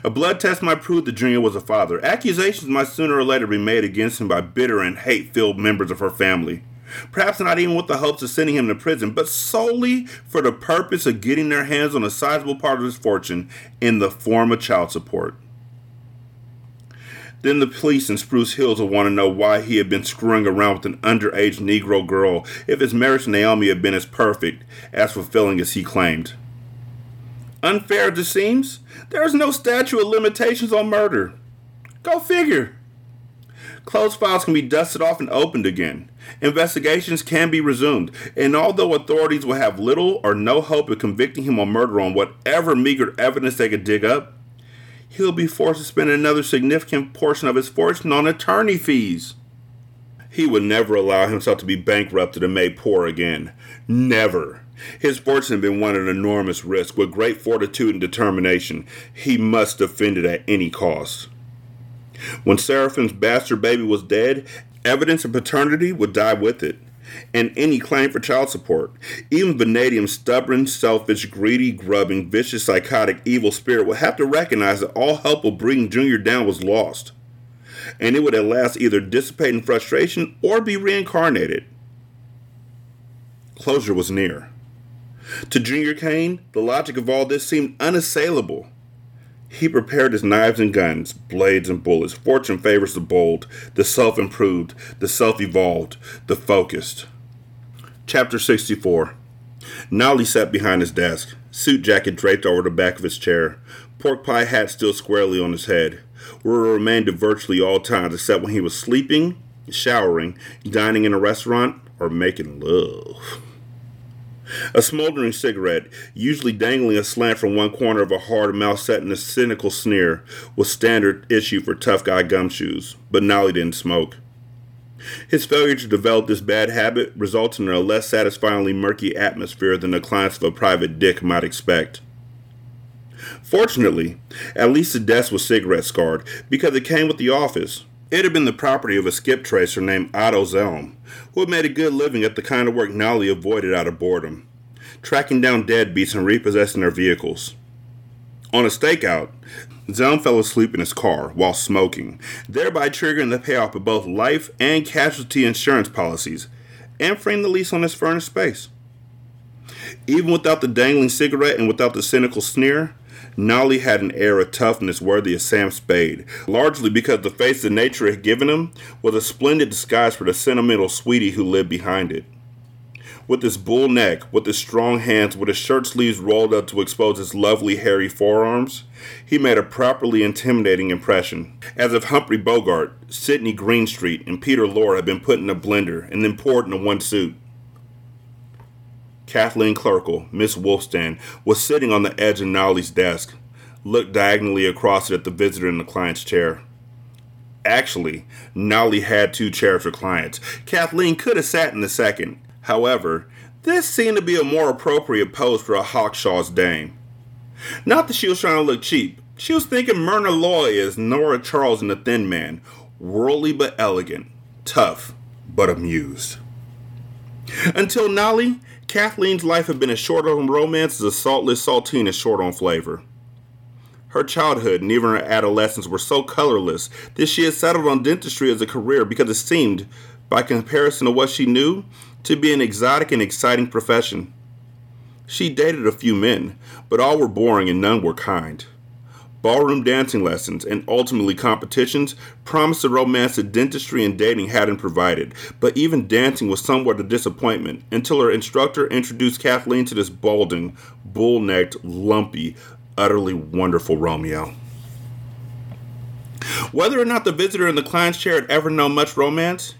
A blood test might prove that Junior was a father. Accusations might sooner or later be made against him by bitter and hate filled members of her family. Perhaps not even with the hopes of sending him to prison, but solely for the purpose of getting their hands on a sizable part of his fortune in the form of child support. Then the police in Spruce Hills will want to know why he had been screwing around with an underage Negro girl if his marriage to Naomi had been as perfect, as fulfilling as he claimed. Unfair as it seems, there is no statute of limitations on murder. Go figure. Closed files can be dusted off and opened again. Investigations can be resumed, and although authorities will have little or no hope of convicting him on murder on whatever meager evidence they could dig up, he'll be forced to spend another significant portion of his fortune on attorney fees. He would never allow himself to be bankrupted and made poor again. Never. His fortune had been one at enormous risk. With great fortitude and determination, he must defend it at any cost. When Seraphim's bastard baby was dead, evidence of paternity would die with it and any claim for child support. Even Vanadium's stubborn, selfish, greedy, grubbing, vicious, psychotic, evil spirit would have to recognize that all help of bringing Junior down was lost, and it would at last either dissipate in frustration or be reincarnated. Closure was near. To Junior Cain, the logic of all this seemed unassailable. He prepared his knives and guns, blades and bullets. Fortune favors the bold, the self improved, the self evolved, the focused. Chapter 64 Nolly sat behind his desk, suit jacket draped over the back of his chair, pork pie hat still squarely on his head, where it remained at virtually all times except when he was sleeping, showering, dining in a restaurant, or making love. A smoldering cigarette, usually dangling aslant from one corner of a hard mouth set in a cynical sneer, was standard issue for tough guy gumshoes, but Nolly didn't smoke. His failure to develop this bad habit resulted in a less satisfyingly murky atmosphere than the clients of a private dick might expect. Fortunately, at least the desk was cigarette scarred because it came with the office. It had been the property of a skip tracer named Otto Zelm, who had made a good living at the kind of work Nolly avoided out of boredom, tracking down deadbeats and repossessing their vehicles. On a stakeout, Zelm fell asleep in his car while smoking, thereby triggering the payoff of both life and casualty insurance policies, and freeing the lease on his furnished space. Even without the dangling cigarette and without the cynical sneer, Nolly had an air of toughness worthy of Sam Spade, largely because the face that nature had given him was a splendid disguise for the sentimental sweetie who lived behind it. With his bull neck, with his strong hands, with his shirt sleeves rolled up to expose his lovely hairy forearms, he made a properly intimidating impression, as if Humphrey Bogart, Sidney Greenstreet, and Peter Lorre had been put in a blender and then poured into one suit. Kathleen Klerkle, Miss Wulfstan, was sitting on the edge of Nolly's desk, looked diagonally across it at the visitor in the client's chair. Actually, Nolly had two chairs for clients. Kathleen could have sat in the second. However, this seemed to be a more appropriate pose for a Hawkshaw's dame. Not that she was trying to look cheap. She was thinking Myrna Loy as Nora Charles in The Thin Man, worldly but elegant, tough but amused. Until Nolly Kathleen's life had been as short on romance as a saltless saltine is short on flavor. Her childhood and even her adolescence were so colorless that she had settled on dentistry as a career because it seemed, by comparison to what she knew, to be an exotic and exciting profession. She dated a few men, but all were boring and none were kind. Ballroom dancing lessons and ultimately competitions promised the romance that dentistry and dating hadn't provided, but even dancing was somewhat a disappointment until her instructor introduced Kathleen to this balding, bull necked, lumpy, utterly wonderful Romeo. Whether or not the visitor in the client's chair had ever known much romance,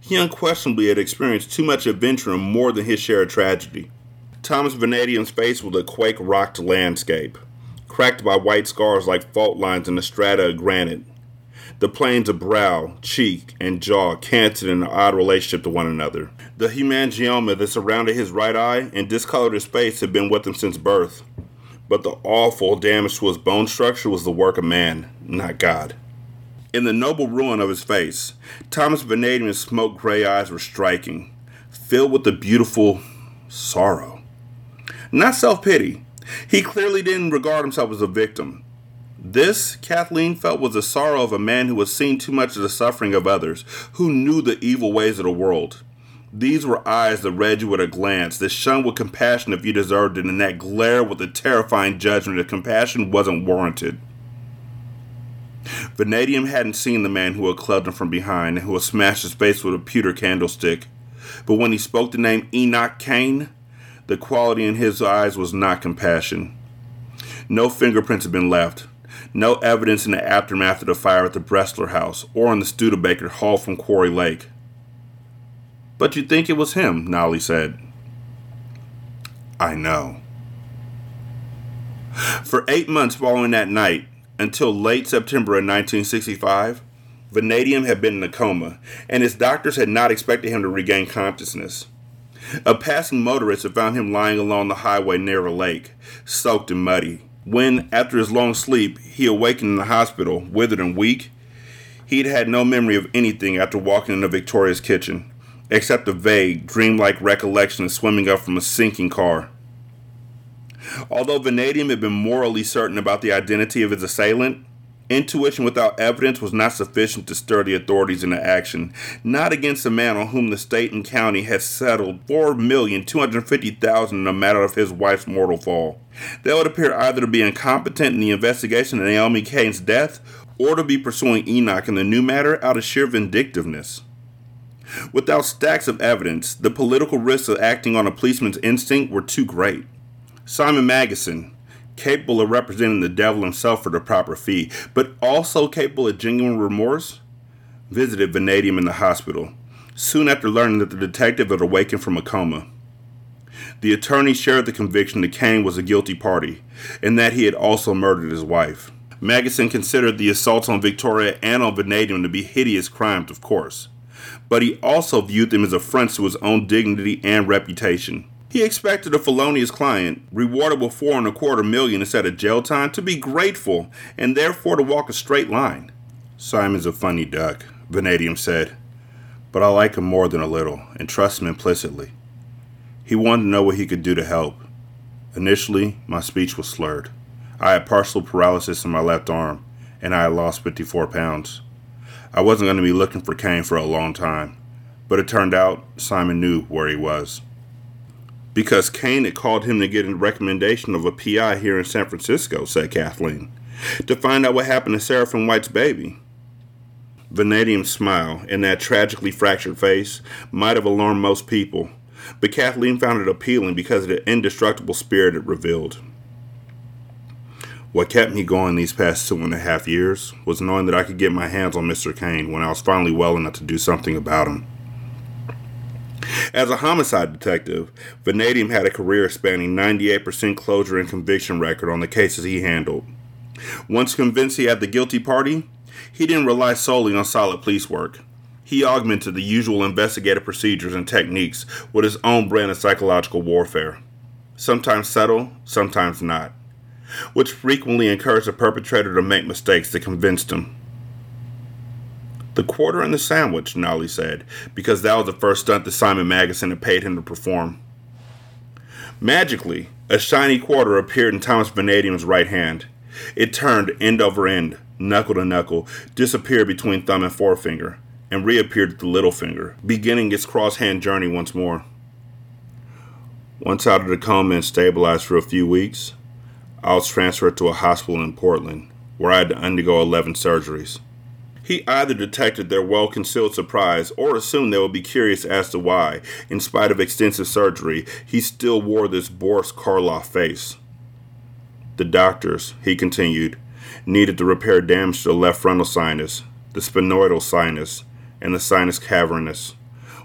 he unquestionably had experienced too much adventure and more than his share of tragedy. Thomas Vanadium's face was a quake rocked landscape, cracked by white scars like fault lines in the strata of granite. The planes of brow, cheek, and jaw canted in an odd relationship to one another. The hemangioma that surrounded his right eye and discolored his face had been with him since birth but the awful damage to his bone structure was the work of man, not God. In the noble ruin of his face, Thomas Vanadium's smoke gray eyes were striking, filled with a beautiful sorrow. Not self pity. He clearly didn't regard himself as a victim. This, Kathleen felt, was the sorrow of a man who had seen too much of the suffering of others, who knew the evil ways of the world. These were eyes that read you at a glance, that shone with compassion if you deserved it, and that glare with a terrifying judgment if compassion wasn't warranted. Vanadium hadn't seen the man who had clubbed him from behind and who had smashed his face with a pewter candlestick, but when he spoke the name Enoch Cain, the quality in his eyes was not compassion. No fingerprints had been left, no evidence in the aftermath of the fire at the Bressler house or in the Studebaker haul from Quarry Lake. But you'd think it was him, Nolly said. I know. For eight months following that night, until late September of 1965, Vanadium had been in a coma, and his doctors had not expected him to regain consciousness. A passing motorist had found him lying along the highway near a lake, soaked and muddy. When, after his long sleep, he awakened in the hospital, withered and weak, he'd had no memory of anything after walking into Victoria's kitchen except a vague, dreamlike recollection of swimming up from a sinking car. Although Vanadium had been morally certain about the identity of his assailant, intuition without evidence was not sufficient to stir the authorities into action, not against a man on whom the state and county had settled four million two hundred fifty thousand in the matter of his wife's mortal fall. They would appear either to be incompetent in the investigation of Naomi Cain's death or to be pursuing Enoch in the new matter out of sheer vindictiveness. Without stacks of evidence, the political risks of acting on a policeman's instinct were too great. Simon Magusson, capable of representing the devil himself for the proper fee, but also capable of genuine remorse, visited Vanadium in the hospital, soon after learning that the detective had awakened from a coma. The attorney shared the conviction that Cain was a guilty party, and that he had also murdered his wife. Magusson considered the assaults on Victoria and on Vanadium to be hideous crimes, of course but he also viewed them as affronts to his own dignity and reputation. He expected a felonious client, rewarded with four and a quarter million instead of jail time, to be grateful and therefore to walk a straight line. Simon's a funny duck, Vanadium said, but I like him more than a little and trust him implicitly. He wanted to know what he could do to help. Initially, my speech was slurred. I had partial paralysis in my left arm, and I had lost 54 pounds. I wasn't going to be looking for Cain for a long time, but it turned out Simon knew where he was. Because Cain had called him to get a recommendation of a PI here in San Francisco, said Kathleen, to find out what happened to Seraphim White's baby. Vanadium's smile in that tragically fractured face might have alarmed most people, but Kathleen found it appealing because of the indestructible spirit it revealed. What kept me going these past two and a half years was knowing that I could get my hands on Mr. Cain when I was finally well enough to do something about him. As a homicide detective, Vanadium had a career spanning 98% closure and conviction record on the cases he handled. Once convinced he had the guilty party, he didn't rely solely on solid police work. He augmented the usual investigative procedures and techniques with his own brand of psychological warfare. Sometimes subtle, sometimes not which frequently encouraged the perpetrator to make mistakes that convinced him. The quarter and the sandwich, Nolly said, because that was the first stunt that Simon Magusson had paid him to perform. Magically, a shiny quarter appeared in Thomas Vanadium's right hand. It turned end over end, knuckle to knuckle, disappeared between thumb and forefinger, and reappeared at the little finger, beginning its cross hand journey once more. Once out of the coma and stabilized for a few weeks, I was transferred to a hospital in Portland, where I had to undergo 11 surgeries. He either detected their well concealed surprise or assumed they would be curious as to why, in spite of extensive surgery, he still wore this Boris Karloff face. The doctors, he continued, needed to repair damage to the left frontal sinus, the sphenoidal sinus, and the sinus cavernous,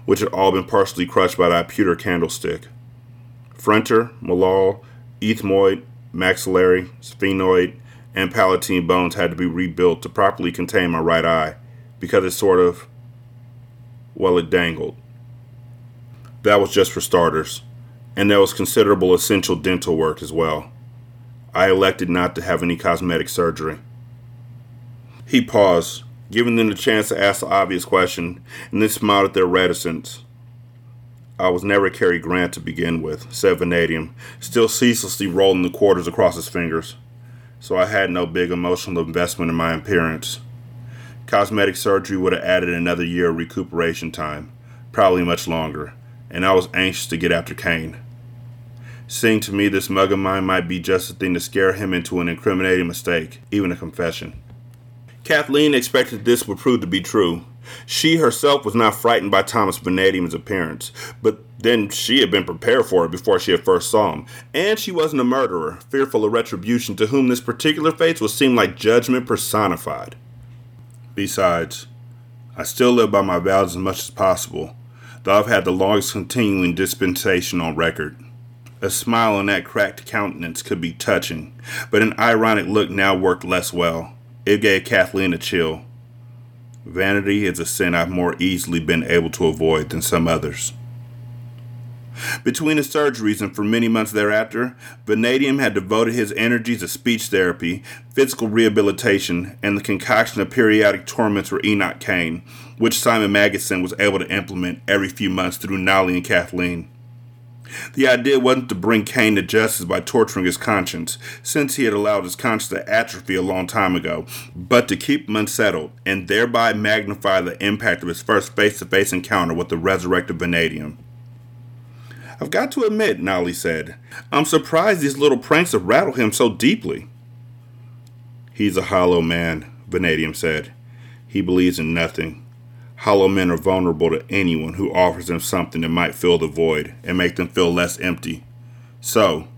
which had all been partially crushed by that pewter candlestick. Frontal, malar, ethmoid, maxillary, sphenoid, and palatine bones had to be rebuilt to properly contain my right eye because it sort of, well, it dangled. That was just for starters, and there was considerable essential dental work as well. I elected not to have any cosmetic surgery. He paused, giving them the chance to ask the obvious question, and then smiled at their reticence. I was never Cary Grant to begin with, said Vanadium, still ceaselessly rolling the quarters across his fingers so I had no big emotional investment in my appearance. Cosmetic surgery would have added another year of recuperation time, probably much longer, and I was anxious to get after Cain. Seeing to me this mug of mine might be just the thing to scare him into an incriminating mistake, even a confession. Kathleen expected this would prove to be true. She herself was not frightened by Thomas Vanadium's appearance, but then she had been prepared for it before she had first saw him. And she wasn't a murderer, fearful of retribution, to whom this particular fate would seem like judgment personified. Besides, I still live by my vows as much as possible, though I've had the longest continuing dispensation on record. A smile on that cracked countenance could be touching, but an ironic look now worked less well. It gave Kathleen a chill. Vanity is a sin I've more easily been able to avoid than some others. Between his surgeries and for many months thereafter, Vanadium had devoted his energies to speech therapy, physical rehabilitation, and the concoction of periodic torments for Enoch Cain, which Simon Magusson was able to implement every few months through Nolly and Kathleen. The idea wasn't to bring Cain to justice by torturing his conscience, since he had allowed his conscience to atrophy a long time ago, but to keep him unsettled and thereby magnify the impact of his first face to face encounter with the resurrected vanadium. I've got to admit, Nolly said, I'm surprised these little pranks have rattled him so deeply. He's a hollow man, Vanadium said. He believes in nothing. Hollow men are vulnerable to anyone who offers them something that might fill the void and make them feel less empty. So,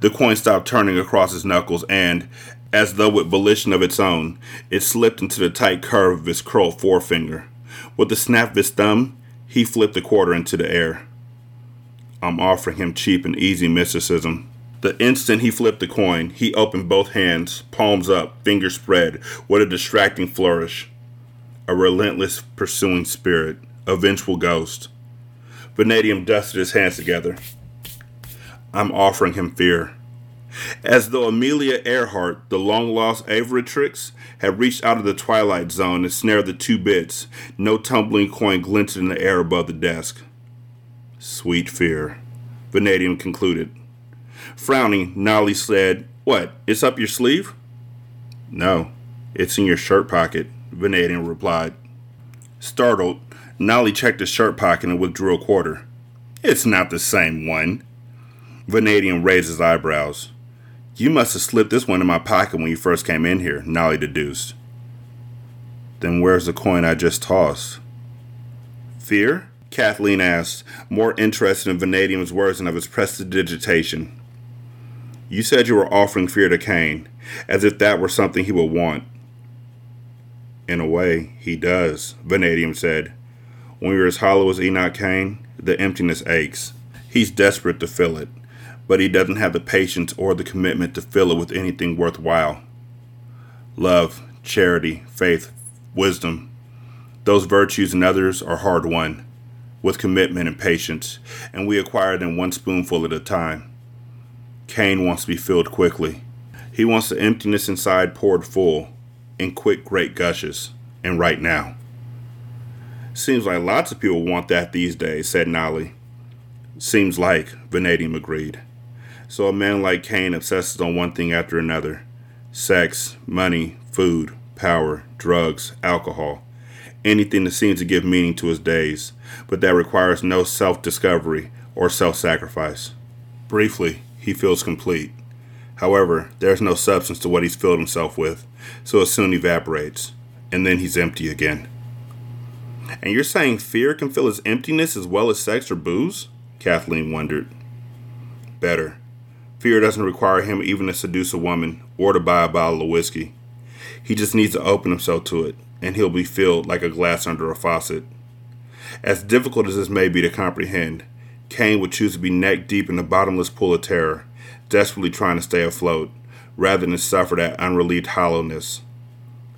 the coin stopped turning across his knuckles, and, as though with volition of its own, it slipped into the tight curve of his curled forefinger. With a snap of his thumb, he flipped the quarter into the air. I'm offering him cheap and easy mysticism. The instant he flipped the coin, he opened both hands, palms up, fingers spread, What a distracting flourish a relentless pursuing spirit, a vengeful ghost. Vanadium dusted his hands together. I'm offering him fear. As though Amelia Earhart, the long lost Aviatrix, had reached out of the twilight zone and snared the two bits, no tumbling coin glinted in the air above the desk. Sweet fear, Vanadium concluded. Frowning, Nolly said, What, it's up your sleeve? No, it's in your shirt pocket. Vanadium replied. Startled, Nolly checked his shirt pocket and withdrew a quarter. It's not the same one. Vanadium raised his eyebrows. You must have slipped this one in my pocket when you first came in here, Nolly deduced. Then where's the coin I just tossed? Fear? Kathleen asked, more interested in Vanadium's words than of his prestidigitation. You said you were offering fear to Cain, as if that were something he would want. In a way, he does, Vanadium said. When you're as hollow as Enoch Cain, the emptiness aches. He's desperate to fill it, but he doesn't have the patience or the commitment to fill it with anything worthwhile. Love, charity, faith, wisdom, those virtues and others are hard won, with commitment and patience, and we acquire them one spoonful at a time. Cain wants to be filled quickly. He wants the emptiness inside poured full in quick, great gushes, and right now. Seems like lots of people want that these days, said Nolly. Seems like, Vanadium agreed. So a man like Cain obsesses on one thing after another sex, money, food, power, drugs, alcohol, anything that seems to give meaning to his days, but that requires no self discovery or self sacrifice. Briefly, he feels complete. However, there's no substance to what he's filled himself with, so it soon evaporates, and then he's empty again. And you're saying fear can fill his emptiness as well as sex or booze? Kathleen wondered. Better. Fear doesn't require him even to seduce a woman or to buy a bottle of whiskey. He just needs to open himself to it, and he'll be filled like a glass under a faucet. As difficult as this may be to comprehend, Cain would choose to be neck deep in the bottomless pool of terror, desperately trying to stay afloat, rather than suffer that unrelieved hollowness.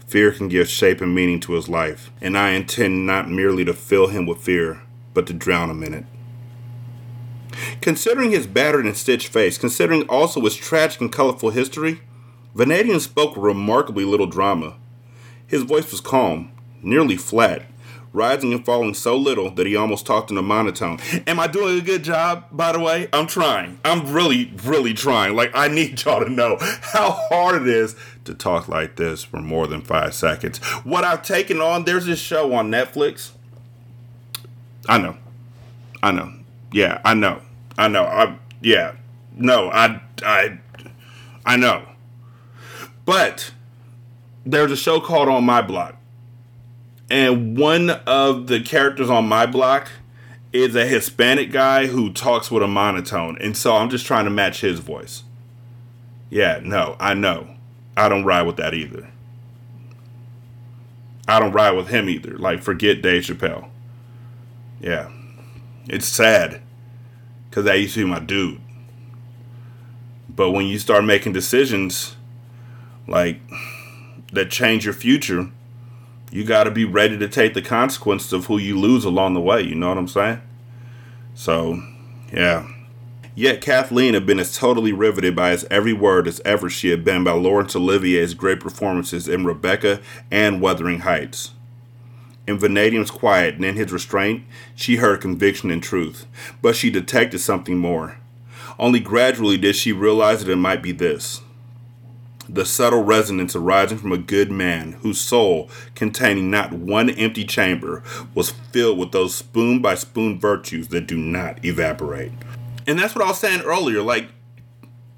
Fear can give shape and meaning to his life, and I intend not merely to fill him with fear, but to drown him in it. Considering his battered and stitched face, considering also his tragic and colorful history, Vanadium spoke remarkably little drama. His voice was calm, nearly flat, rising and falling so little that he almost talked in a monotone. Am I doing a good job, by the way? I'm trying. I'm really, really trying. Like, I need y'all to know how hard it is to talk like this for more than five seconds. What I've taken on, there's this show on Netflix. I know. I know. Yeah, I know. I know. I yeah. No, I I I know. But there's a show called On My Block. And one of the characters on my block is a Hispanic guy who talks with a monotone. And so I'm just trying to match his voice. Yeah, no, I know. I don't ride with that either. I don't ride with him either. Like, forget Dave Chappelle. Yeah. It's sad because that used to be my dude. But when you start making decisions like that change your future, you got to be ready to take the consequences of who you lose along the way. You know what I'm saying? So, yeah. Yet Kathleen had been as totally riveted by his every word as ever she had been by Laurence Olivier's great performances in Rebecca and Wuthering Heights. In Vanadium's quiet and in his restraint, she heard conviction and truth, but she detected something more. Only gradually did she realize that it might be this the subtle resonance arising from a good man whose soul, containing not one empty chamber, was filled with those spoon by spoon virtues that do not evaporate. And that's what I was saying earlier. Like,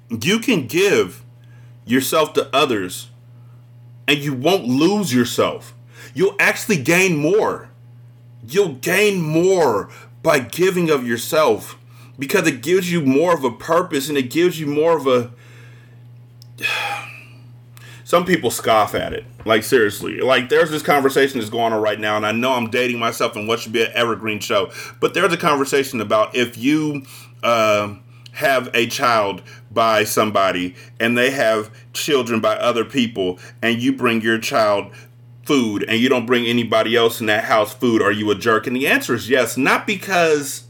you can give yourself to others and you won't lose yourself you'll actually gain more. You'll gain more by giving of yourself because it gives you more of a purpose and it gives you more of a. Some people scoff at it. Like, seriously. Like, there's this conversation that's going on right now, and I know I'm dating myself in what should be an evergreen show, but there's a conversation about if you. Uh, have a child by somebody and they have children by other people and you bring your child food and you don't bring anybody else in that house food, are you a jerk? And the answer is yes, not because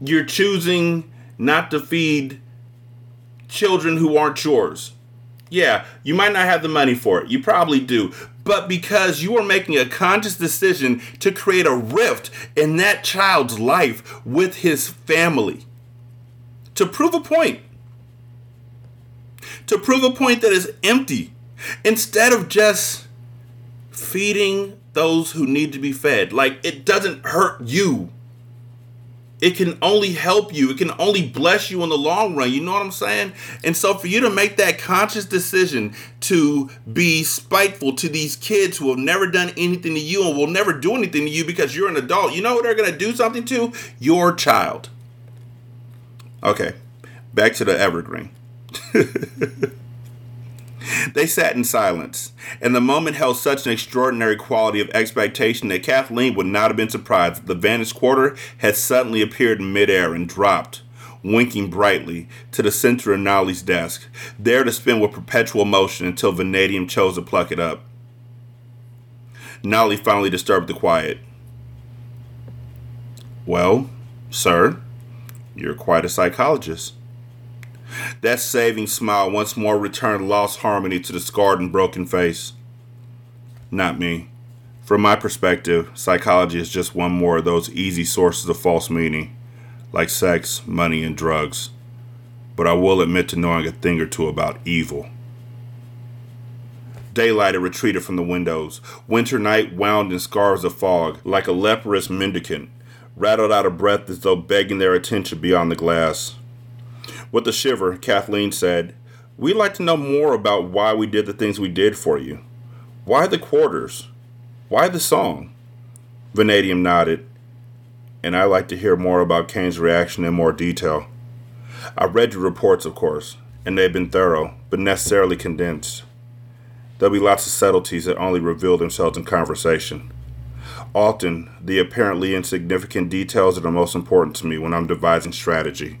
you're choosing not to feed children who aren't yours. Yeah, you might not have the money for it. You probably do. But because you are making a conscious decision to create a rift in that child's life with his family. To prove a point. To prove a point that is empty. Instead of just feeding those who need to be fed. Like it doesn't hurt you. It can only help you. It can only bless you in the long run. You know what I'm saying? And so for you to make that conscious decision to be spiteful to these kids who have never done anything to you and will never do anything to you because you're an adult, you know what they're going to do something to? Your child. Okay. Back to the evergreen. They sat in silence, and the moment held such an extraordinary quality of expectation that Kathleen would not have been surprised if the vanished quarter had suddenly appeared in midair and dropped, winking brightly, to the center of Nolly's desk, there to spin with perpetual motion until Vanadium chose to pluck it up. Nolly finally disturbed the quiet. Well, sir, you're quite a psychologist. That saving smile once more returned lost harmony to the scarred and broken face. Not me. From my perspective, psychology is just one more of those easy sources of false meaning. like sex, money, and drugs. But I will admit to knowing a thing or two about evil. Daylight had retreated from the windows. Winter night wound in scars of fog, like a leprous mendicant, rattled out of breath as though begging their attention beyond the glass. With a shiver, Kathleen said, We'd like to know more about why we did the things we did for you. Why the quarters? Why the song? Vanadium nodded, and I'd like to hear more about Cain's reaction in more detail. I read your reports, of course, and they've been thorough, but necessarily condensed. There'll be lots of subtleties that only reveal themselves in conversation. Often, the apparently insignificant details are the most important to me when I'm devising strategy.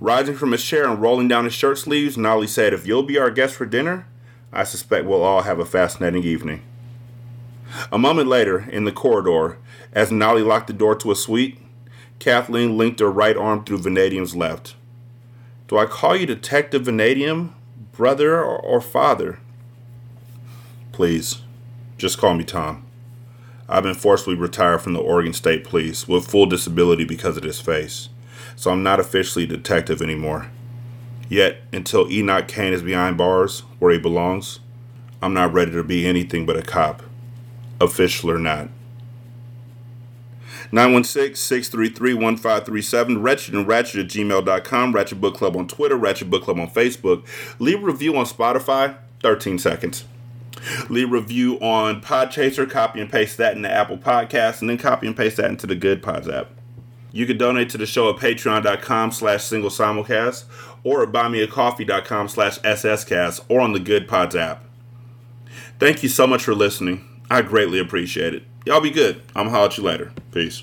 Rising from his chair and rolling down his shirt sleeves, Nolly said, If you'll be our guest for dinner, I suspect we'll all have a fascinating evening. A moment later, in the corridor, as Nolly locked the door to a suite, Kathleen linked her right arm through Vanadium's left. Do I call you Detective Vanadium? brother or, father. Please, just call me Tom. I've been forcibly retired from the Oregon State Police with full disability because of this face, so I'm not officially a detective anymore. Yet, until Enoch Cain is behind bars, where he belongs, I'm not ready to be anything but a cop, official or not. 916-633-1537, Ratchet and Ratchet at gmail.com, Ratchet Book Club on Twitter, Ratchet Book Club on Facebook. Leave a review on Spotify, 13 seconds. Leave a review on Podchaser, copy and paste that into Apple Podcasts, and then copy and paste that into the Good Pods app. You can donate to the show at patreon.com slash single simulcast or at buymeacoffee.com slash sscast or on the Good Pods app. Thank you so much for listening. I greatly appreciate it. Y'all be good. I'm gonna holler at you later. Peace.